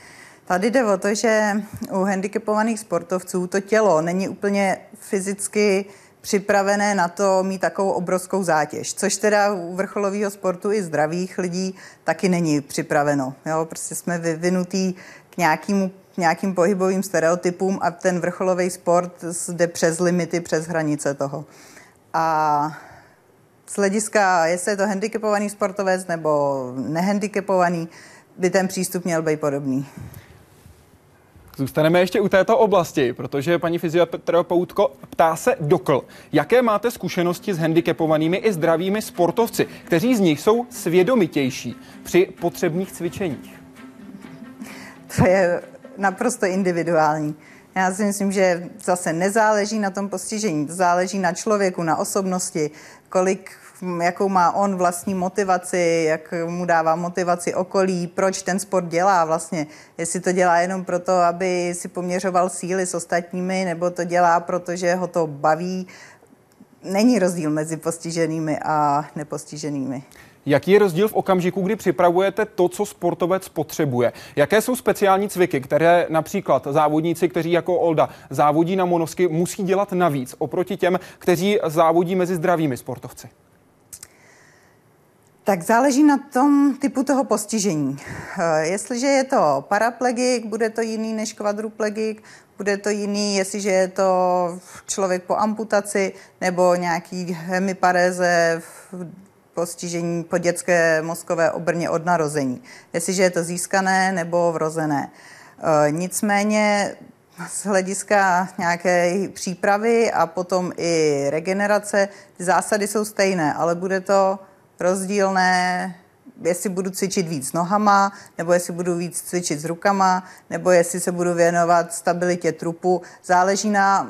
Tady jde o to, že u handicapovaných sportovců to tělo není úplně fyzicky připravené na to mít takovou obrovskou zátěž, což teda u vrcholového sportu i zdravých lidí taky není připraveno. Jo? Prostě jsme vyvinutí k nějakému nějakým pohybovým stereotypům a ten vrcholový sport jde přes limity, přes hranice toho. A z hlediska, jestli je to handicapovaný sportovec nebo nehandicapovaný, by ten přístup měl být podobný. Zůstaneme ještě u této oblasti, protože paní fyzioterapeutko ptá se dokl. Jaké máte zkušenosti s handicapovanými i zdravými sportovci, kteří z nich jsou svědomitější při potřebných cvičeních? To je naprosto individuální. Já si myslím, že zase nezáleží na tom postižení, záleží na člověku, na osobnosti, kolik jakou má on vlastní motivaci, jak mu dává motivaci okolí, proč ten sport dělá vlastně. Jestli to dělá jenom proto, aby si poměřoval síly s ostatními, nebo to dělá, protože ho to baví. Není rozdíl mezi postiženými a nepostiženými. Jaký je rozdíl v okamžiku, kdy připravujete to, co sportovec potřebuje? Jaké jsou speciální cviky, které například závodníci, kteří jako Olda závodí na monosky, musí dělat navíc oproti těm, kteří závodí mezi zdravými sportovci? Tak záleží na tom typu toho postižení. Eh, jestliže je to paraplegik, bude to jiný než kvadruplegik, bude to jiný, jestliže je to člověk po amputaci nebo nějaký hemiparéze postižení po dětské mozkové obrně od narození. Jestliže je to získané nebo vrozené. Eh, nicméně z hlediska nějaké přípravy a potom i regenerace, ty zásady jsou stejné, ale bude to rozdílné, jestli budu cvičit víc nohama, nebo jestli budu víc cvičit s rukama, nebo jestli se budu věnovat stabilitě trupu. Záleží na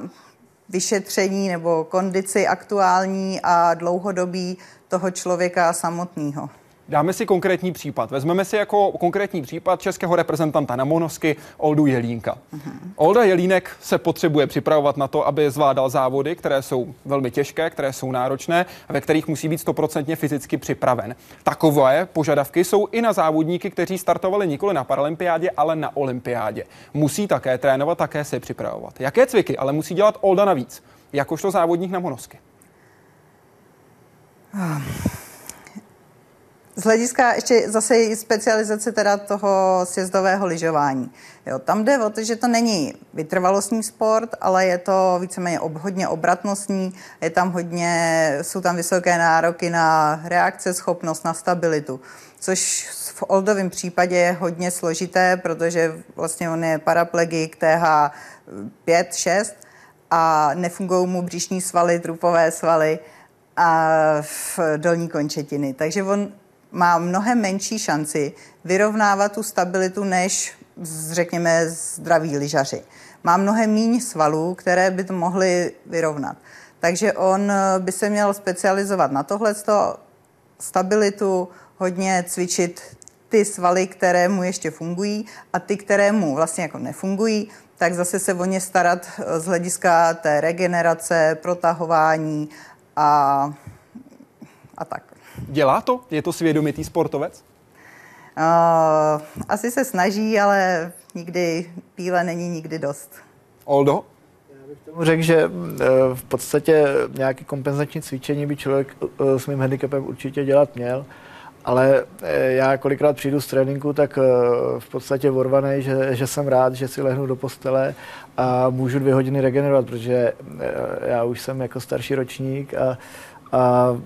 vyšetření nebo kondici aktuální a dlouhodobí toho člověka samotného. Dáme si konkrétní případ. Vezmeme si jako konkrétní případ českého reprezentanta na monosky Oldu Jelínka. Uh-huh. Olda Jelínek se potřebuje připravovat na to, aby zvládal závody, které jsou velmi těžké, které jsou náročné a ve kterých musí být stoprocentně fyzicky připraven. Takové požadavky jsou i na závodníky, kteří startovali nikoli na paralympiádě, ale na olympiádě. Musí také trénovat, také se připravovat. Jaké cviky ale musí dělat Olda navíc, jakožto závodník na monosky? Ah. Z hlediska ještě zase specializace teda toho sjezdového lyžování. Jo, tam jde o to, že to není vytrvalostní sport, ale je to víceméně ob, hodně obratnostní, je tam hodně, jsou tam vysoké nároky na reakce, schopnost, na stabilitu, což v Oldovém případě je hodně složité, protože vlastně on je paraplegik TH 5, 6 a nefungují mu břišní svaly, trupové svaly a v dolní končetiny. Takže on má mnohem menší šanci vyrovnávat tu stabilitu než, řekněme, zdraví lyžaři. Má mnohem méně svalů, které by to mohly vyrovnat. Takže on by se měl specializovat na tohle stabilitu, hodně cvičit ty svaly, které mu ještě fungují a ty, které mu vlastně jako nefungují, tak zase se o ně starat z hlediska té regenerace, protahování a, a tak. Dělá to? Je to svědomitý sportovec? Uh, asi se snaží, ale nikdy píle není nikdy dost. Oldo? tomu řekl, že eh, v podstatě nějaké kompenzační cvičení by člověk eh, s mým handicapem určitě dělat měl, ale já kolikrát přijdu z tréninku, tak v podstatě vorvaný, že, že jsem rád, že si lehnu do postele a můžu dvě hodiny regenerovat, protože já už jsem jako starší ročník a, a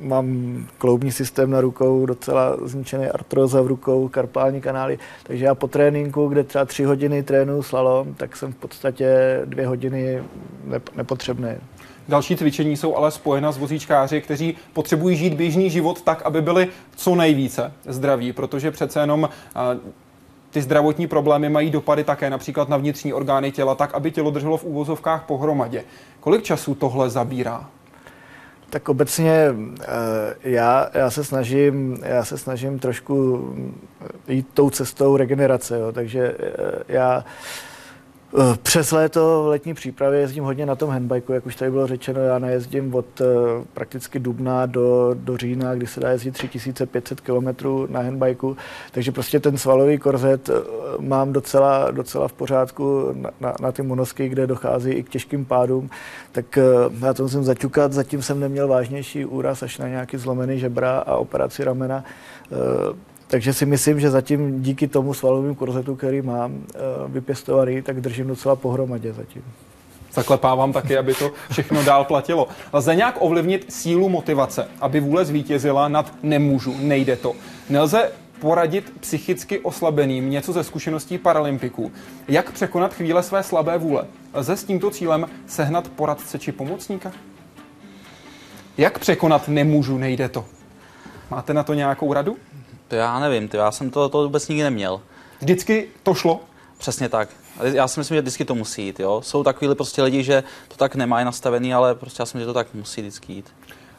mám kloubní systém na rukou, docela zničený artroza v rukou, karpální kanály, takže já po tréninku, kde třeba tři hodiny trénuju slalom, tak jsem v podstatě dvě hodiny nepotřebný. Další cvičení jsou ale spojena s vozíčkáři, kteří potřebují žít běžný život tak, aby byli co nejvíce zdraví, protože přece jenom ty zdravotní problémy mají dopady také například na vnitřní orgány těla, tak aby tělo drželo v úvozovkách pohromadě. Kolik času tohle zabírá? Tak obecně eh, já, já, se snažím, já se snažím trošku jít tou cestou regenerace, jo, takže eh, já přes léto v letní přípravě jezdím hodně na tom handbajku, jak už tady bylo řečeno, já najezdím od eh, prakticky dubna do, do října, kdy se dá jezdit 3500 km na handbajku, takže prostě ten svalový korzet eh, mám docela, docela v pořádku na, na, na ty monosky, kde dochází i k těžkým pádům, tak já to musím zaťukat, zatím jsem neměl vážnější úraz až na nějaký zlomený žebra a operaci ramena takže si myslím, že zatím díky tomu svalovému korzetu, který mám uh, vypěstovaný, tak držím docela pohromadě zatím. Zaklepávám taky, aby to všechno dál platilo. Lze nějak ovlivnit sílu motivace, aby vůle zvítězila nad nemůžu, nejde to. Nelze poradit psychicky oslabeným něco ze zkušeností paralympiků. Jak překonat chvíle své slabé vůle? Lze s tímto cílem sehnat poradce či pomocníka? Jak překonat nemůžu, nejde to? Máte na to nějakou radu? To já nevím, to já jsem to, to vůbec nikdy neměl. Vždycky to šlo? Přesně tak. Já si myslím, že vždycky to musí jít. Jo? Jsou takový prostě lidi, že to tak nemají nastavený, ale prostě já si myslím, že to tak musí vždycky jít.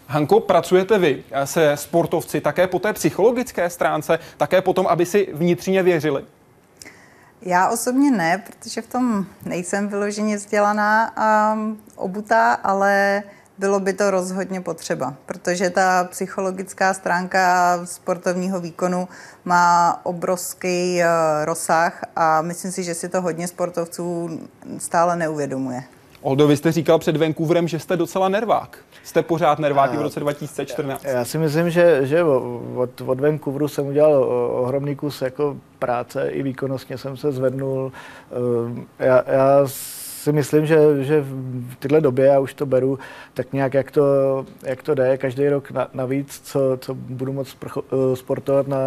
Hanko, pracujete vy se sportovci také po té psychologické stránce, také potom, aby si vnitřně věřili? Já osobně ne, protože v tom nejsem vyloženě vzdělaná a obutá, ale bylo by to rozhodně potřeba, protože ta psychologická stránka sportovního výkonu má obrovský eh, rozsah a myslím si, že si to hodně sportovců stále neuvědomuje. Oldo, vy jste říkal před Vancouverem, že jste docela nervák. Jste pořád nervák i v roce 2014. Já si myslím, že, že od, od Vancouveru jsem udělal ohromný kus jako práce, i výkonnostně jsem se zvednul. Eh, já, já si myslím, že, že v této době, já už to beru, tak nějak jak to, jak to jde, každý rok na, navíc, co, co budu moct eh, sportovat na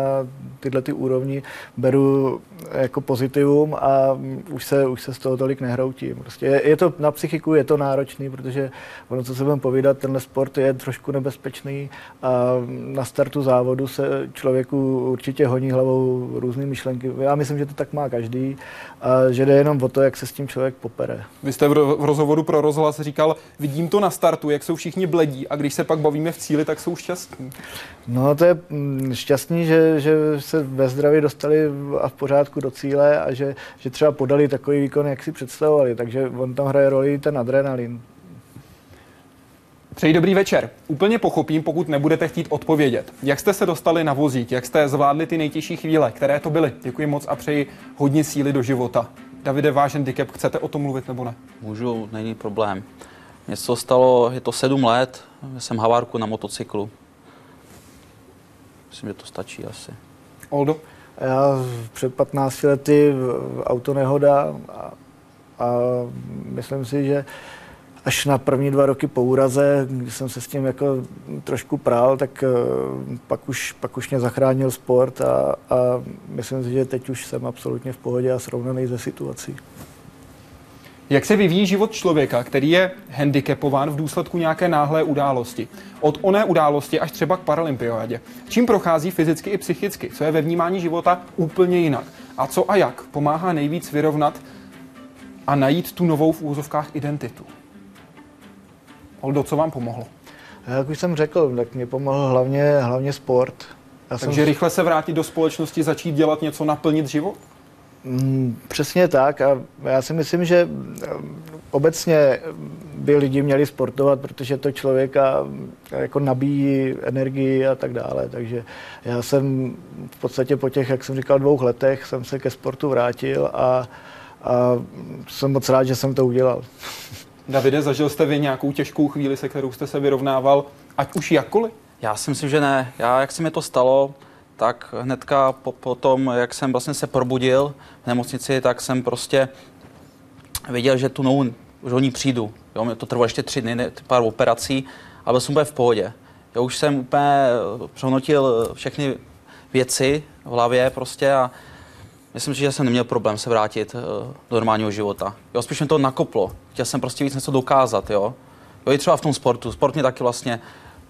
tyhle ty úrovni, beru jako pozitivum a už se, už se z toho tolik nehroutím. Prostě je, je to na psychiku, je to náročný, protože ono, co se budeme povídat, tenhle sport je trošku nebezpečný a na startu závodu se člověku určitě honí hlavou různé myšlenky. Já myslím, že to tak má každý a že jde jenom o to, jak se s tím člověk popere. Vy jste v, ro- v rozhovoru pro rozhlas říkal, vidím to na startu, jak jsou všichni bledí a když se pak bavíme v cíli, tak jsou šťastní. No to je mm, šťastný, že, že se ve zdraví dostali a v pořádku do cíle a že, že třeba podali takový výkon, jak si představovali. Takže on tam hraje roli ten adrenalin. Přeji dobrý večer. Úplně pochopím, pokud nebudete chtít odpovědět. Jak jste se dostali na vozík, jak jste zvládli ty nejtěžší chvíle, které to byly? Děkuji moc a přeji hodně síly do života. Davide, váš handicap, chcete o tom mluvit nebo ne? Můžu, není problém. Mně se to stalo, je to sedm let, jsem havárku na motocyklu. Myslím, že to stačí asi. Oldo? Já před 15 lety auto nehoda a, a myslím si, že až na první dva roky po úraze, kdy jsem se s tím jako trošku prál, tak eh, pak už, pak už mě zachránil sport a, a myslím si, že teď už jsem absolutně v pohodě a srovnaný ze situací. Jak se vyvíjí život člověka, který je handicapován v důsledku nějaké náhlé události? Od oné události až třeba k paralympiádě. Čím prochází fyzicky i psychicky? Co je ve vnímání života úplně jinak? A co a jak pomáhá nejvíc vyrovnat a najít tu novou v úzovkách identitu? Oldo, co vám pomohlo? Jak už jsem řekl, tak mě pomohl hlavně, hlavně sport. Já Takže rychle se vrátit do společnosti, začít dělat něco, naplnit život? Mm, Přesně tak a já si myslím, že mm, obecně by lidi měli sportovat, protože to člověka mm, jako nabíjí energii a tak dále. Takže já jsem v podstatě po těch, jak jsem říkal, dvou letech jsem se ke sportu vrátil a, a jsem moc rád, že jsem to udělal. (laughs) Davide, zažil jste vy nějakou těžkou chvíli, se kterou jste se vyrovnával, ať už jakkoliv? Já si myslím, že ne. Já, jak se mi to stalo, tak hnedka po, po tom, jak jsem vlastně se probudil v nemocnici, tak jsem prostě věděl, že tu novou, že o ní přijdu. Jo, mě to trvalo ještě tři dny, pár operací, ale byl jsem úplně v pohodě. Já už jsem úplně eh, přehodnotil všechny věci v hlavě prostě a myslím si, že jsem neměl problém se vrátit eh, do normálního života. Jo, spíš mě to nakoplo. Chtěl jsem prostě víc něco dokázat, jo. Jo, i třeba v tom sportu. Sport mě taky vlastně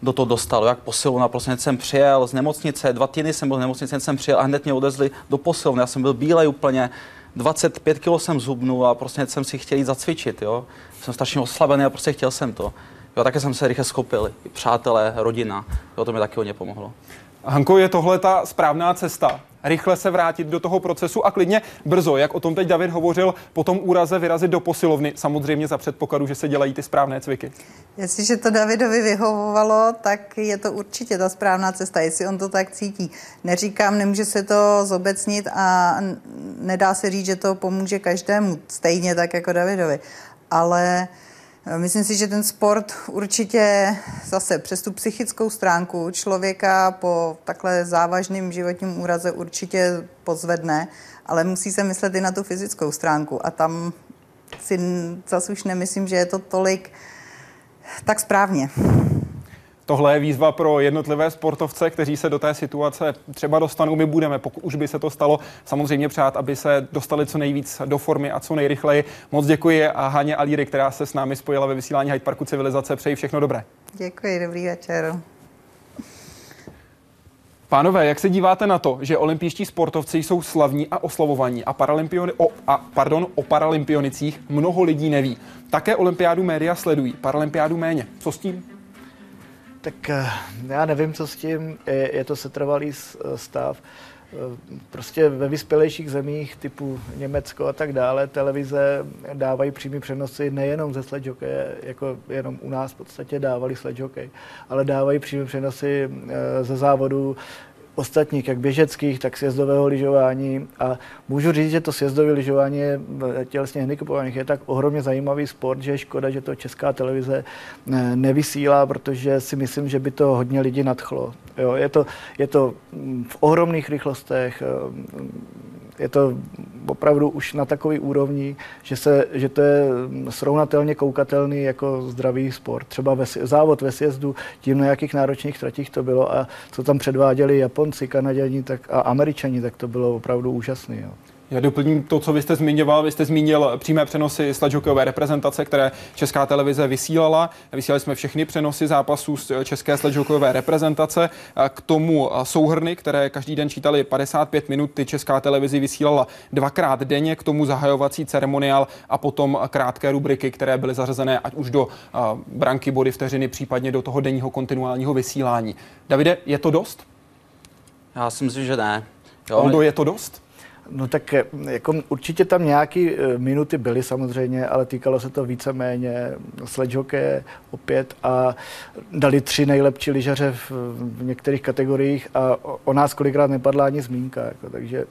do toho dostal, jak posilovna. Prostě hned jsem přijel z nemocnice, dva týdny jsem byl v nemocnici, hned jsem přijel a hned mě odezli do posilovny. Já jsem byl bílej úplně, 25 kg jsem zhubnul a prostě hned jsem si chtěl jít zacvičit, jo. Jsem strašně oslabený a prostě chtěl jsem to. Jo, také jsem se rychle skopil, přátelé, rodina, jo, to mi taky hodně pomohlo. Hanko, je tohle ta správná cesta? Rychle se vrátit do toho procesu a klidně brzo, jak o tom teď David hovořil, po tom úraze vyrazit do posilovny, samozřejmě za předpokladu, že se dělají ty správné cviky. Jestliže to Davidovi vyhovovalo, tak je to určitě ta správná cesta, jestli on to tak cítí. Neříkám, nemůže se to zobecnit a nedá se říct, že to pomůže každému, stejně tak jako Davidovi. Ale myslím si, že ten sport určitě zase přes tu psychickou stránku člověka po takhle závažným životním úraze určitě pozvedne, ale musí se myslet i na tu fyzickou stránku a tam si zase už nemyslím, že je to tolik tak správně. Tohle je výzva pro jednotlivé sportovce, kteří se do té situace třeba dostanou. My budeme, pokud už by se to stalo, samozřejmě přát, aby se dostali co nejvíc do formy a co nejrychleji. Moc děkuji a Haně Alíry, která se s námi spojila ve vysílání Hyde Parku Civilizace. Přeji všechno dobré. Děkuji, dobrý večer. Pánové, jak se díváte na to, že olympijští sportovci jsou slavní a oslavovaní a, paralympioni- o, a pardon, o paralympionicích mnoho lidí neví. Také olympiádu média sledují, paralympiádu méně. Co s tím? Tak eh, já nevím, co s tím. Je, je to setrvalý eh, stav. Eh, prostě ve vyspělejších zemích typu Německo a tak dále televize dávají přímý přenosy nejenom ze sledgehokeje, jako jenom u nás v podstatě dávali sledgehokej, ale dávají přímé přenosy ze závodu ostatních, jak běžeckých, tak sjezdového lyžování. A můžu říct, že to sjezdové lyžování tělesně handicapovaných je tak ohromně zajímavý sport, že je škoda, že to česká televize nevysílá, protože si myslím, že by to hodně lidí nadchlo. Jo, je, to, je to v ohromných rychlostech, je to opravdu už na takový úrovni, že, se, že to je srovnatelně koukatelný jako zdravý sport. Třeba ve, závod ve sjezdu, tím na jakých náročných tratích to bylo a co tam předváděli Japonci, Kanaděni tak, a Američani, tak to bylo opravdu úžasné. Já doplním to, co vy jste zmiňoval. Vy jste zmínil přímé přenosy sledžokové reprezentace, které Česká televize vysílala. Vysílali jsme všechny přenosy zápasů z České sledžokové reprezentace. K tomu souhrny, které každý den čítali 55 minut, ty Česká televize vysílala dvakrát denně, k tomu zahajovací ceremoniál a potom krátké rubriky, které byly zařazené ať už do branky, body, vteřiny, případně do toho denního kontinuálního vysílání. Davide, je to dost? Já si myslím, že ne. Jo, Oldo, je to dost? No tak eh, jako určitě tam nějaké eh, minuty byly samozřejmě, ale týkalo se to víceméně sledgehokeje opět a dali tři nejlepší lyžaře v, v některých kategoriích a o nás kolikrát nepadla ani zmínka, jako, takže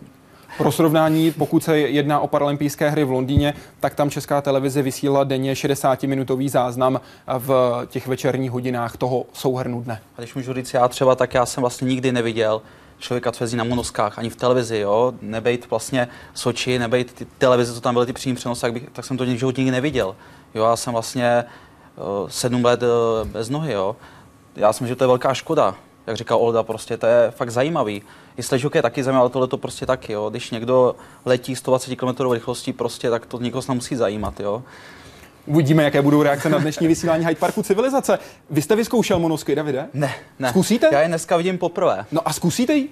pro srovnání, pokud se jedná o paralympijské hry v Londýně, tak tam Česká televize vysílala denně 60-minutový záznam v těch večerních hodinách toho souhrnu dne. A když můžu říct já třeba, tak já jsem vlastně nikdy neviděl člověka, co jezdí na monoskách, ani v televizi, jo, nebejt vlastně Soči, nebejt ty televize, co tam byly ty přímé přenosy, tak, bych, tak jsem to životě nikdy neviděl. Jo, já jsem vlastně uh, sedm let uh, bez nohy, jo. Já si myslím, že to je velká škoda, jak říkal Olda, prostě to je fakt zajímavý. I sledžok je taky zajímavý, ale tohle to prostě taky, jo. Když někdo letí 120 km rychlostí, prostě, tak to někoho se musí zajímat, jo. Uvidíme, jaké budou reakce na dnešní vysílání Hyde Parku Civilizace. Vy jste vyzkoušel monosky, Davide? Ne, ne. Zkusíte? Já je dneska vidím poprvé. No a zkusíte ji?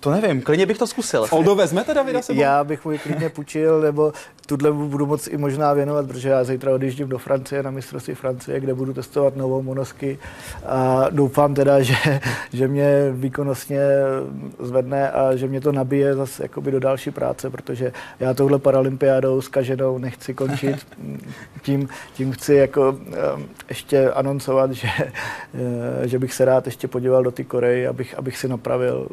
To nevím, klidně bych to zkusil. Oldo, vezmete Davida sebou? Já bych mu ji klidně půjčil, nebo tuhle budu moc i možná věnovat, protože já zítra odjíždím do Francie na mistrovství Francie, kde budu testovat novou monosky a doufám teda, že, že mě výkonnostně zvedne a že mě to nabije zase jakoby do další práce, protože já touhle paralympiádou s Kaženou nechci končit. Tím, tím chci jako ještě anoncovat, že, že bych se rád ještě podíval do ty Koreji, abych, abych si napravil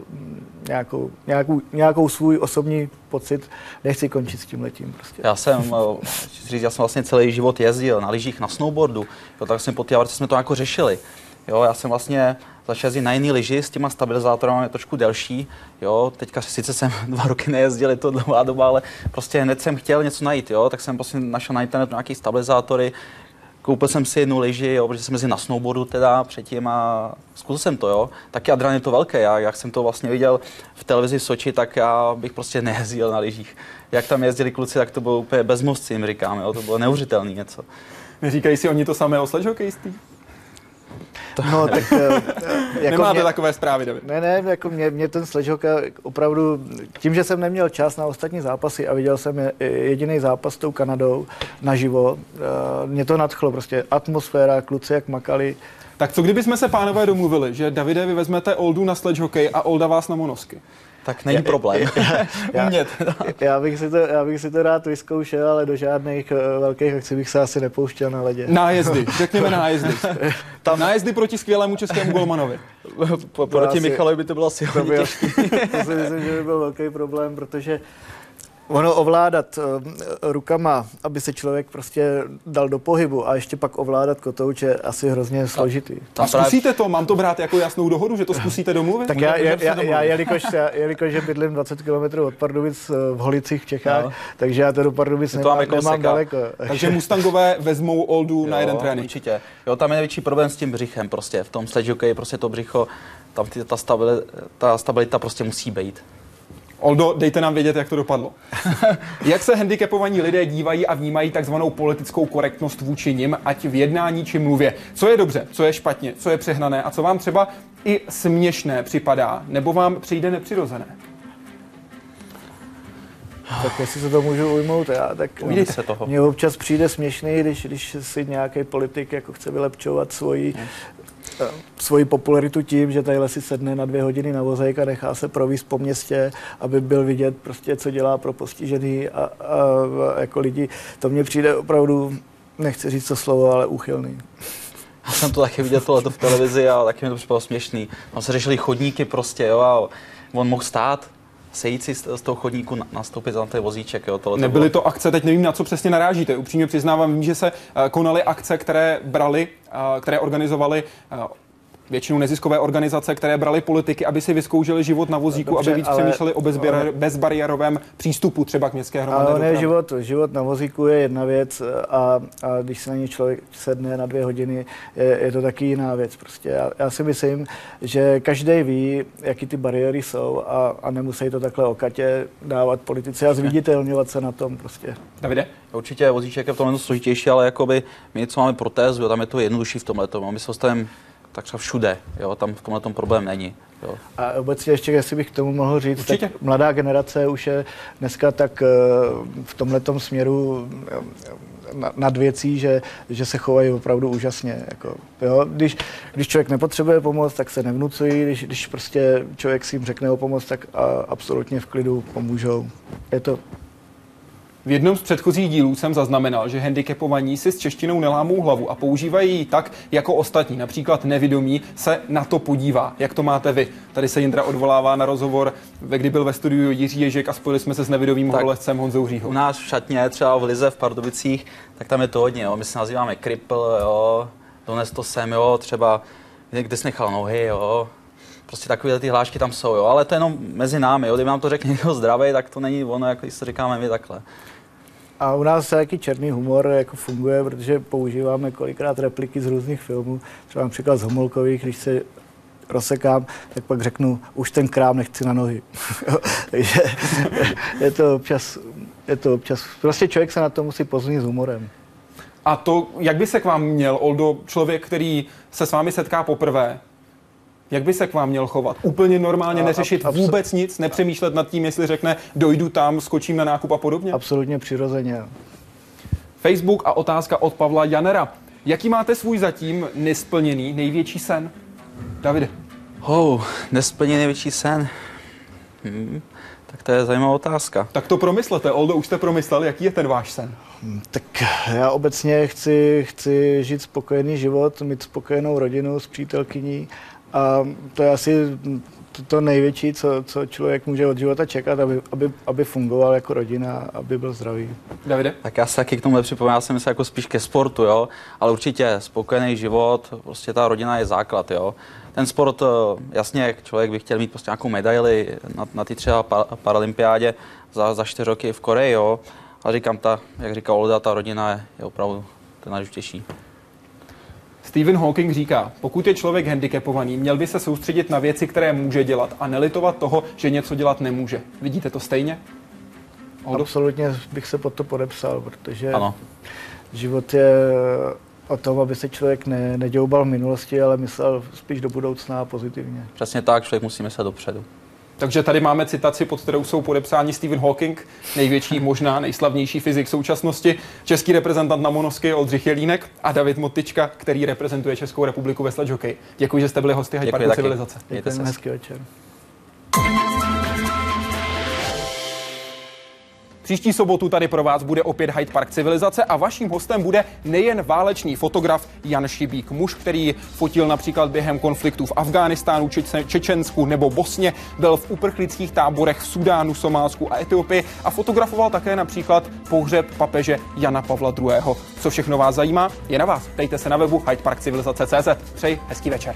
nějakou, nějakou, nějakou svůj osobní pocit. Nechci končit s tím letím prostě. Já jsem, eh, říct, já jsem vlastně celý život jezdil na lyžích, na snowboardu, jo, tak jsem po té jsme to jako řešili. Jo, já jsem vlastně začal jezdit na jiný lyži s těma stabilizátorami, je trošku delší. Jo, teďka sice jsem (laughs) dva roky nejezdil, je to dlouhá doba, ale prostě hned jsem chtěl něco najít, jo, tak jsem prostě našel na internetu nějaký stabilizátory, koupil jsem si jednu lyži, jo, protože jsem jezdil na snowboardu teda předtím a zkusil jsem to, jo. Taky adrenalin je to velké, já, jak jsem to vlastně viděl v televizi v Soči, tak já bych prostě nejezdil na lyžích. Jak tam jezdili kluci, tak to bylo úplně bezmozci, jim říkám, jo, to bylo neuvěřitelné něco. Neříkají si oni to samé o sledžokejství? No, tak, (laughs) eh, jako Nemáte mě, takové zprávy, David? Ne, ne, jako mě, mě ten sledžoka opravdu, tím, že jsem neměl čas na ostatní zápasy a viděl jsem jediný zápas s tou Kanadou naživo, eh, mě to nadchlo prostě, atmosféra, kluci jak makali. Tak co kdyby jsme se pánové domluvili, že Davide vy vezmete Oldu na sledge a Olda vás na monosky? Tak není problém. Já, já, (laughs) já, bych si to, já bych si to rád vyzkoušel, ale do žádných uh, velkých akcí bych se asi nepouštěl na ledě. Nájezdy, řekněme nájezdy. (laughs) Tam nájezdy proti skvělému českému golmanovi. (laughs) proti Michalovi by to bylo asi to, by, to si myslím, že by byl velký problém, protože Ono ovládat uh, rukama, aby se člověk prostě dal do pohybu a ještě pak ovládat kotouč je asi hrozně složitý. A zkusíte to? Mám to brát jako jasnou dohodu, že to zkusíte domluvit? Tak já, já, já, já jelikož, já, jelikož že bydlím 20 km od Pardubic v Holicích v Čechách, no. takže já to do Pardubic to nemám, máme nemám daleko. Takže Mustangové vezmou Oldu jo, na jeden trénink. Určitě. Jo, tam je největší problém s tím břichem prostě. V tom sledge hokeji prostě to břicho, tam ty, ta, stabilita, ta stabilita prostě musí být. Oldo, dejte nám vědět, jak to dopadlo. (laughs) jak se handicapovaní lidé dívají a vnímají takzvanou politickou korektnost vůči nim, ať v jednání či mluvě? Co je dobře, co je špatně, co je přehnané a co vám třeba i směšné připadá, nebo vám přijde nepřirozené? Tak jestli se to můžu ujmout já, tak Uvidíte se toho. mně občas přijde směšný, když, když si nějaký politik jako chce vylepčovat svoji, eh, svoji popularitu tím, že tady si sedne na dvě hodiny na vozejk a nechá se províst po městě, aby byl vidět prostě, co dělá pro postižený a, a, a jako lidi. To mně přijde opravdu, nechci říct to slovo, ale úchylný. Já jsem to taky viděl tohleto v televizi a taky mi to připadalo směšný. Tam se řešili chodníky prostě, jo, a on mohl stát, sejít si z, toho chodníku, na- nastoupit na ten vozíček, jo. Tohle Nebyly to akce, teď nevím, na co přesně narážíte. Upřímně přiznávám, vím, že se eh, konaly akce, které brali, eh, které organizovaly eh, většinou neziskové organizace, které brali politiky, aby si vyzkoušeli život na vozíku, Dobře, aby víc ale- přemýšleli o ale- bezbariérovém přístupu třeba k městské hromadné Ale dopravě. život, život na vozíku je jedna věc a, a když se na ně člověk sedne na dvě hodiny, je, je to taky jiná věc. Prostě já, já si myslím, že každý ví, jaký ty bariéry jsou a, a nemusí to takhle okatě dávat politici a zviditelňovat se na tom prostě. Davide? Určitě vozíček je v tomhle složitější, ale jakoby my, co máme protézu, tam je to jednodušší v tomhle. My se dostaneme tak třeba všude, jo, tam v tomhle tom problém není. Jo. A obecně ještě, jestli bych k tomu mohl říct, Určitě. tak mladá generace už je dneska tak eh, v tomhletom směru eh, na- nad věcí, že, že se chovají opravdu úžasně. Jako, jo? Když, když člověk nepotřebuje pomoc, tak se nevnucují, když, když prostě člověk si jim řekne o pomoc, tak a, absolutně v klidu pomůžou. Je to V jednom z předchozích dílů jsem zaznamenal, že handicapovaní si s češtinou nelámou hlavu a používají ji tak, jako ostatní. Například nevědomí se na to podívá. Jak to máte vy? Tady se Jindra odvolává na rozhovor, ve kdy byl ve studiu Jiří Ježek a spojili jsme se s nevědomým Tak. horolezcem Honzou Říhou. U nás v šatně, třeba v Lize v Pardubicích, tak tam je to hodně, jo. My se nazýváme kripl, jo, dones to sem, jo, třeba kde jsi nechal nohy, jo. Prostě takové ty hlášky tam jsou, jo, ale to je jenom mezi námi, jo. Kdyby nám to řekl někdo zdravý, tak to není ono, jako když to říkáme my takhle. A u nás taky černý humor jako funguje, protože používáme kolikrát repliky z různých filmů, třeba například z Homolkových, když se rozsekám, tak pak řeknu, už ten krám nechci na nohy. (laughs) Takže je to občas, je to občas, prostě člověk se na to musí poznít s humorem. A to, jak by se k vám měl, Oldo, člověk, který se s vámi setká poprvé, jak by se k vám měl chovat? Úplně normálně A- neřešit a- abso- vůbec nic, nepřemýšlet nad tím, jestli řekne, dojdu tam, skočím na nákup a podobně? Absolutně přirozeně. Facebook a otázka od Pavla Janera. Jaký máte svůj zatím nesplněný největší sen? Davide. Hou, nesplněný největší sen. Hmm, tak to je zajímavá otázka. Tak to promyslete. Oldo, už jste promyslel, jaký je ten váš sen? Tak já obecně chci, chci žít spokojený život, mít spokojenou rodinu s přítelkyní a to je asi to, to největší, co, co člověk může od života čekat, aby, aby, aby fungoval jako rodina, aby byl zdravý. Davide? Tak já se taky k tomu nepřipomínám, já jsem myslel jako spíš ke sportu, jo, ale určitě spokojený život, prostě ta rodina je základ, jo. Ten sport, eh, jasně, člověk by chtěl mít prostě nějakou medaili na, na ty třeba pa, paralympiádě za, za čtyři roky v Koreji, jo, ale říkám, ta, jak říká Olda, ta rodina je, je opravdu ten nejdůležitější. Stephen Hawking říká, pokud je člověk handicapovaný, měl by se soustředit na věci, které může dělat a nelitovat toho, že něco dělat nemůže. Vidíte to stejně? Oldo? Absolutně bych se pod to podepsal, protože Ano. život je o tom, aby se člověk ne, neděubal v minulosti, ale myslel spíš do budoucna a pozitivně. Přesně tak, člověk musí myslet dopředu. Takže tady máme citaci, pod kterou jsou podepsáni Stephen Hawking, největší, možná nejslavnější fyzik současnosti, český reprezentant na monosky Oldřich Jelínek a David Motička, který reprezentuje Českou republiku ve sledge hockey. Děkuji, že jste byli hosty Hyde Děkuji Parku taky. civilizace. Mějte se Děkujeme, hezky. hezký večer. Příští sobotu tady pro vás bude opět Hyde Park civilizace a vaším hostem bude nejen válečný fotograf Jan Šibík, muž, který fotil například během konfliktů v Afghánistánu, Čečensku nebo Bosně, byl v uprchlických táborech v Sudánu, Somálsku a Etiopii a fotografoval také například pohřeb papeže Jana Pavla II. Co všechno vás zajímá, je na vás. Dejte se na webu hydeparkcivilizace.cz. Přeji hezký večer.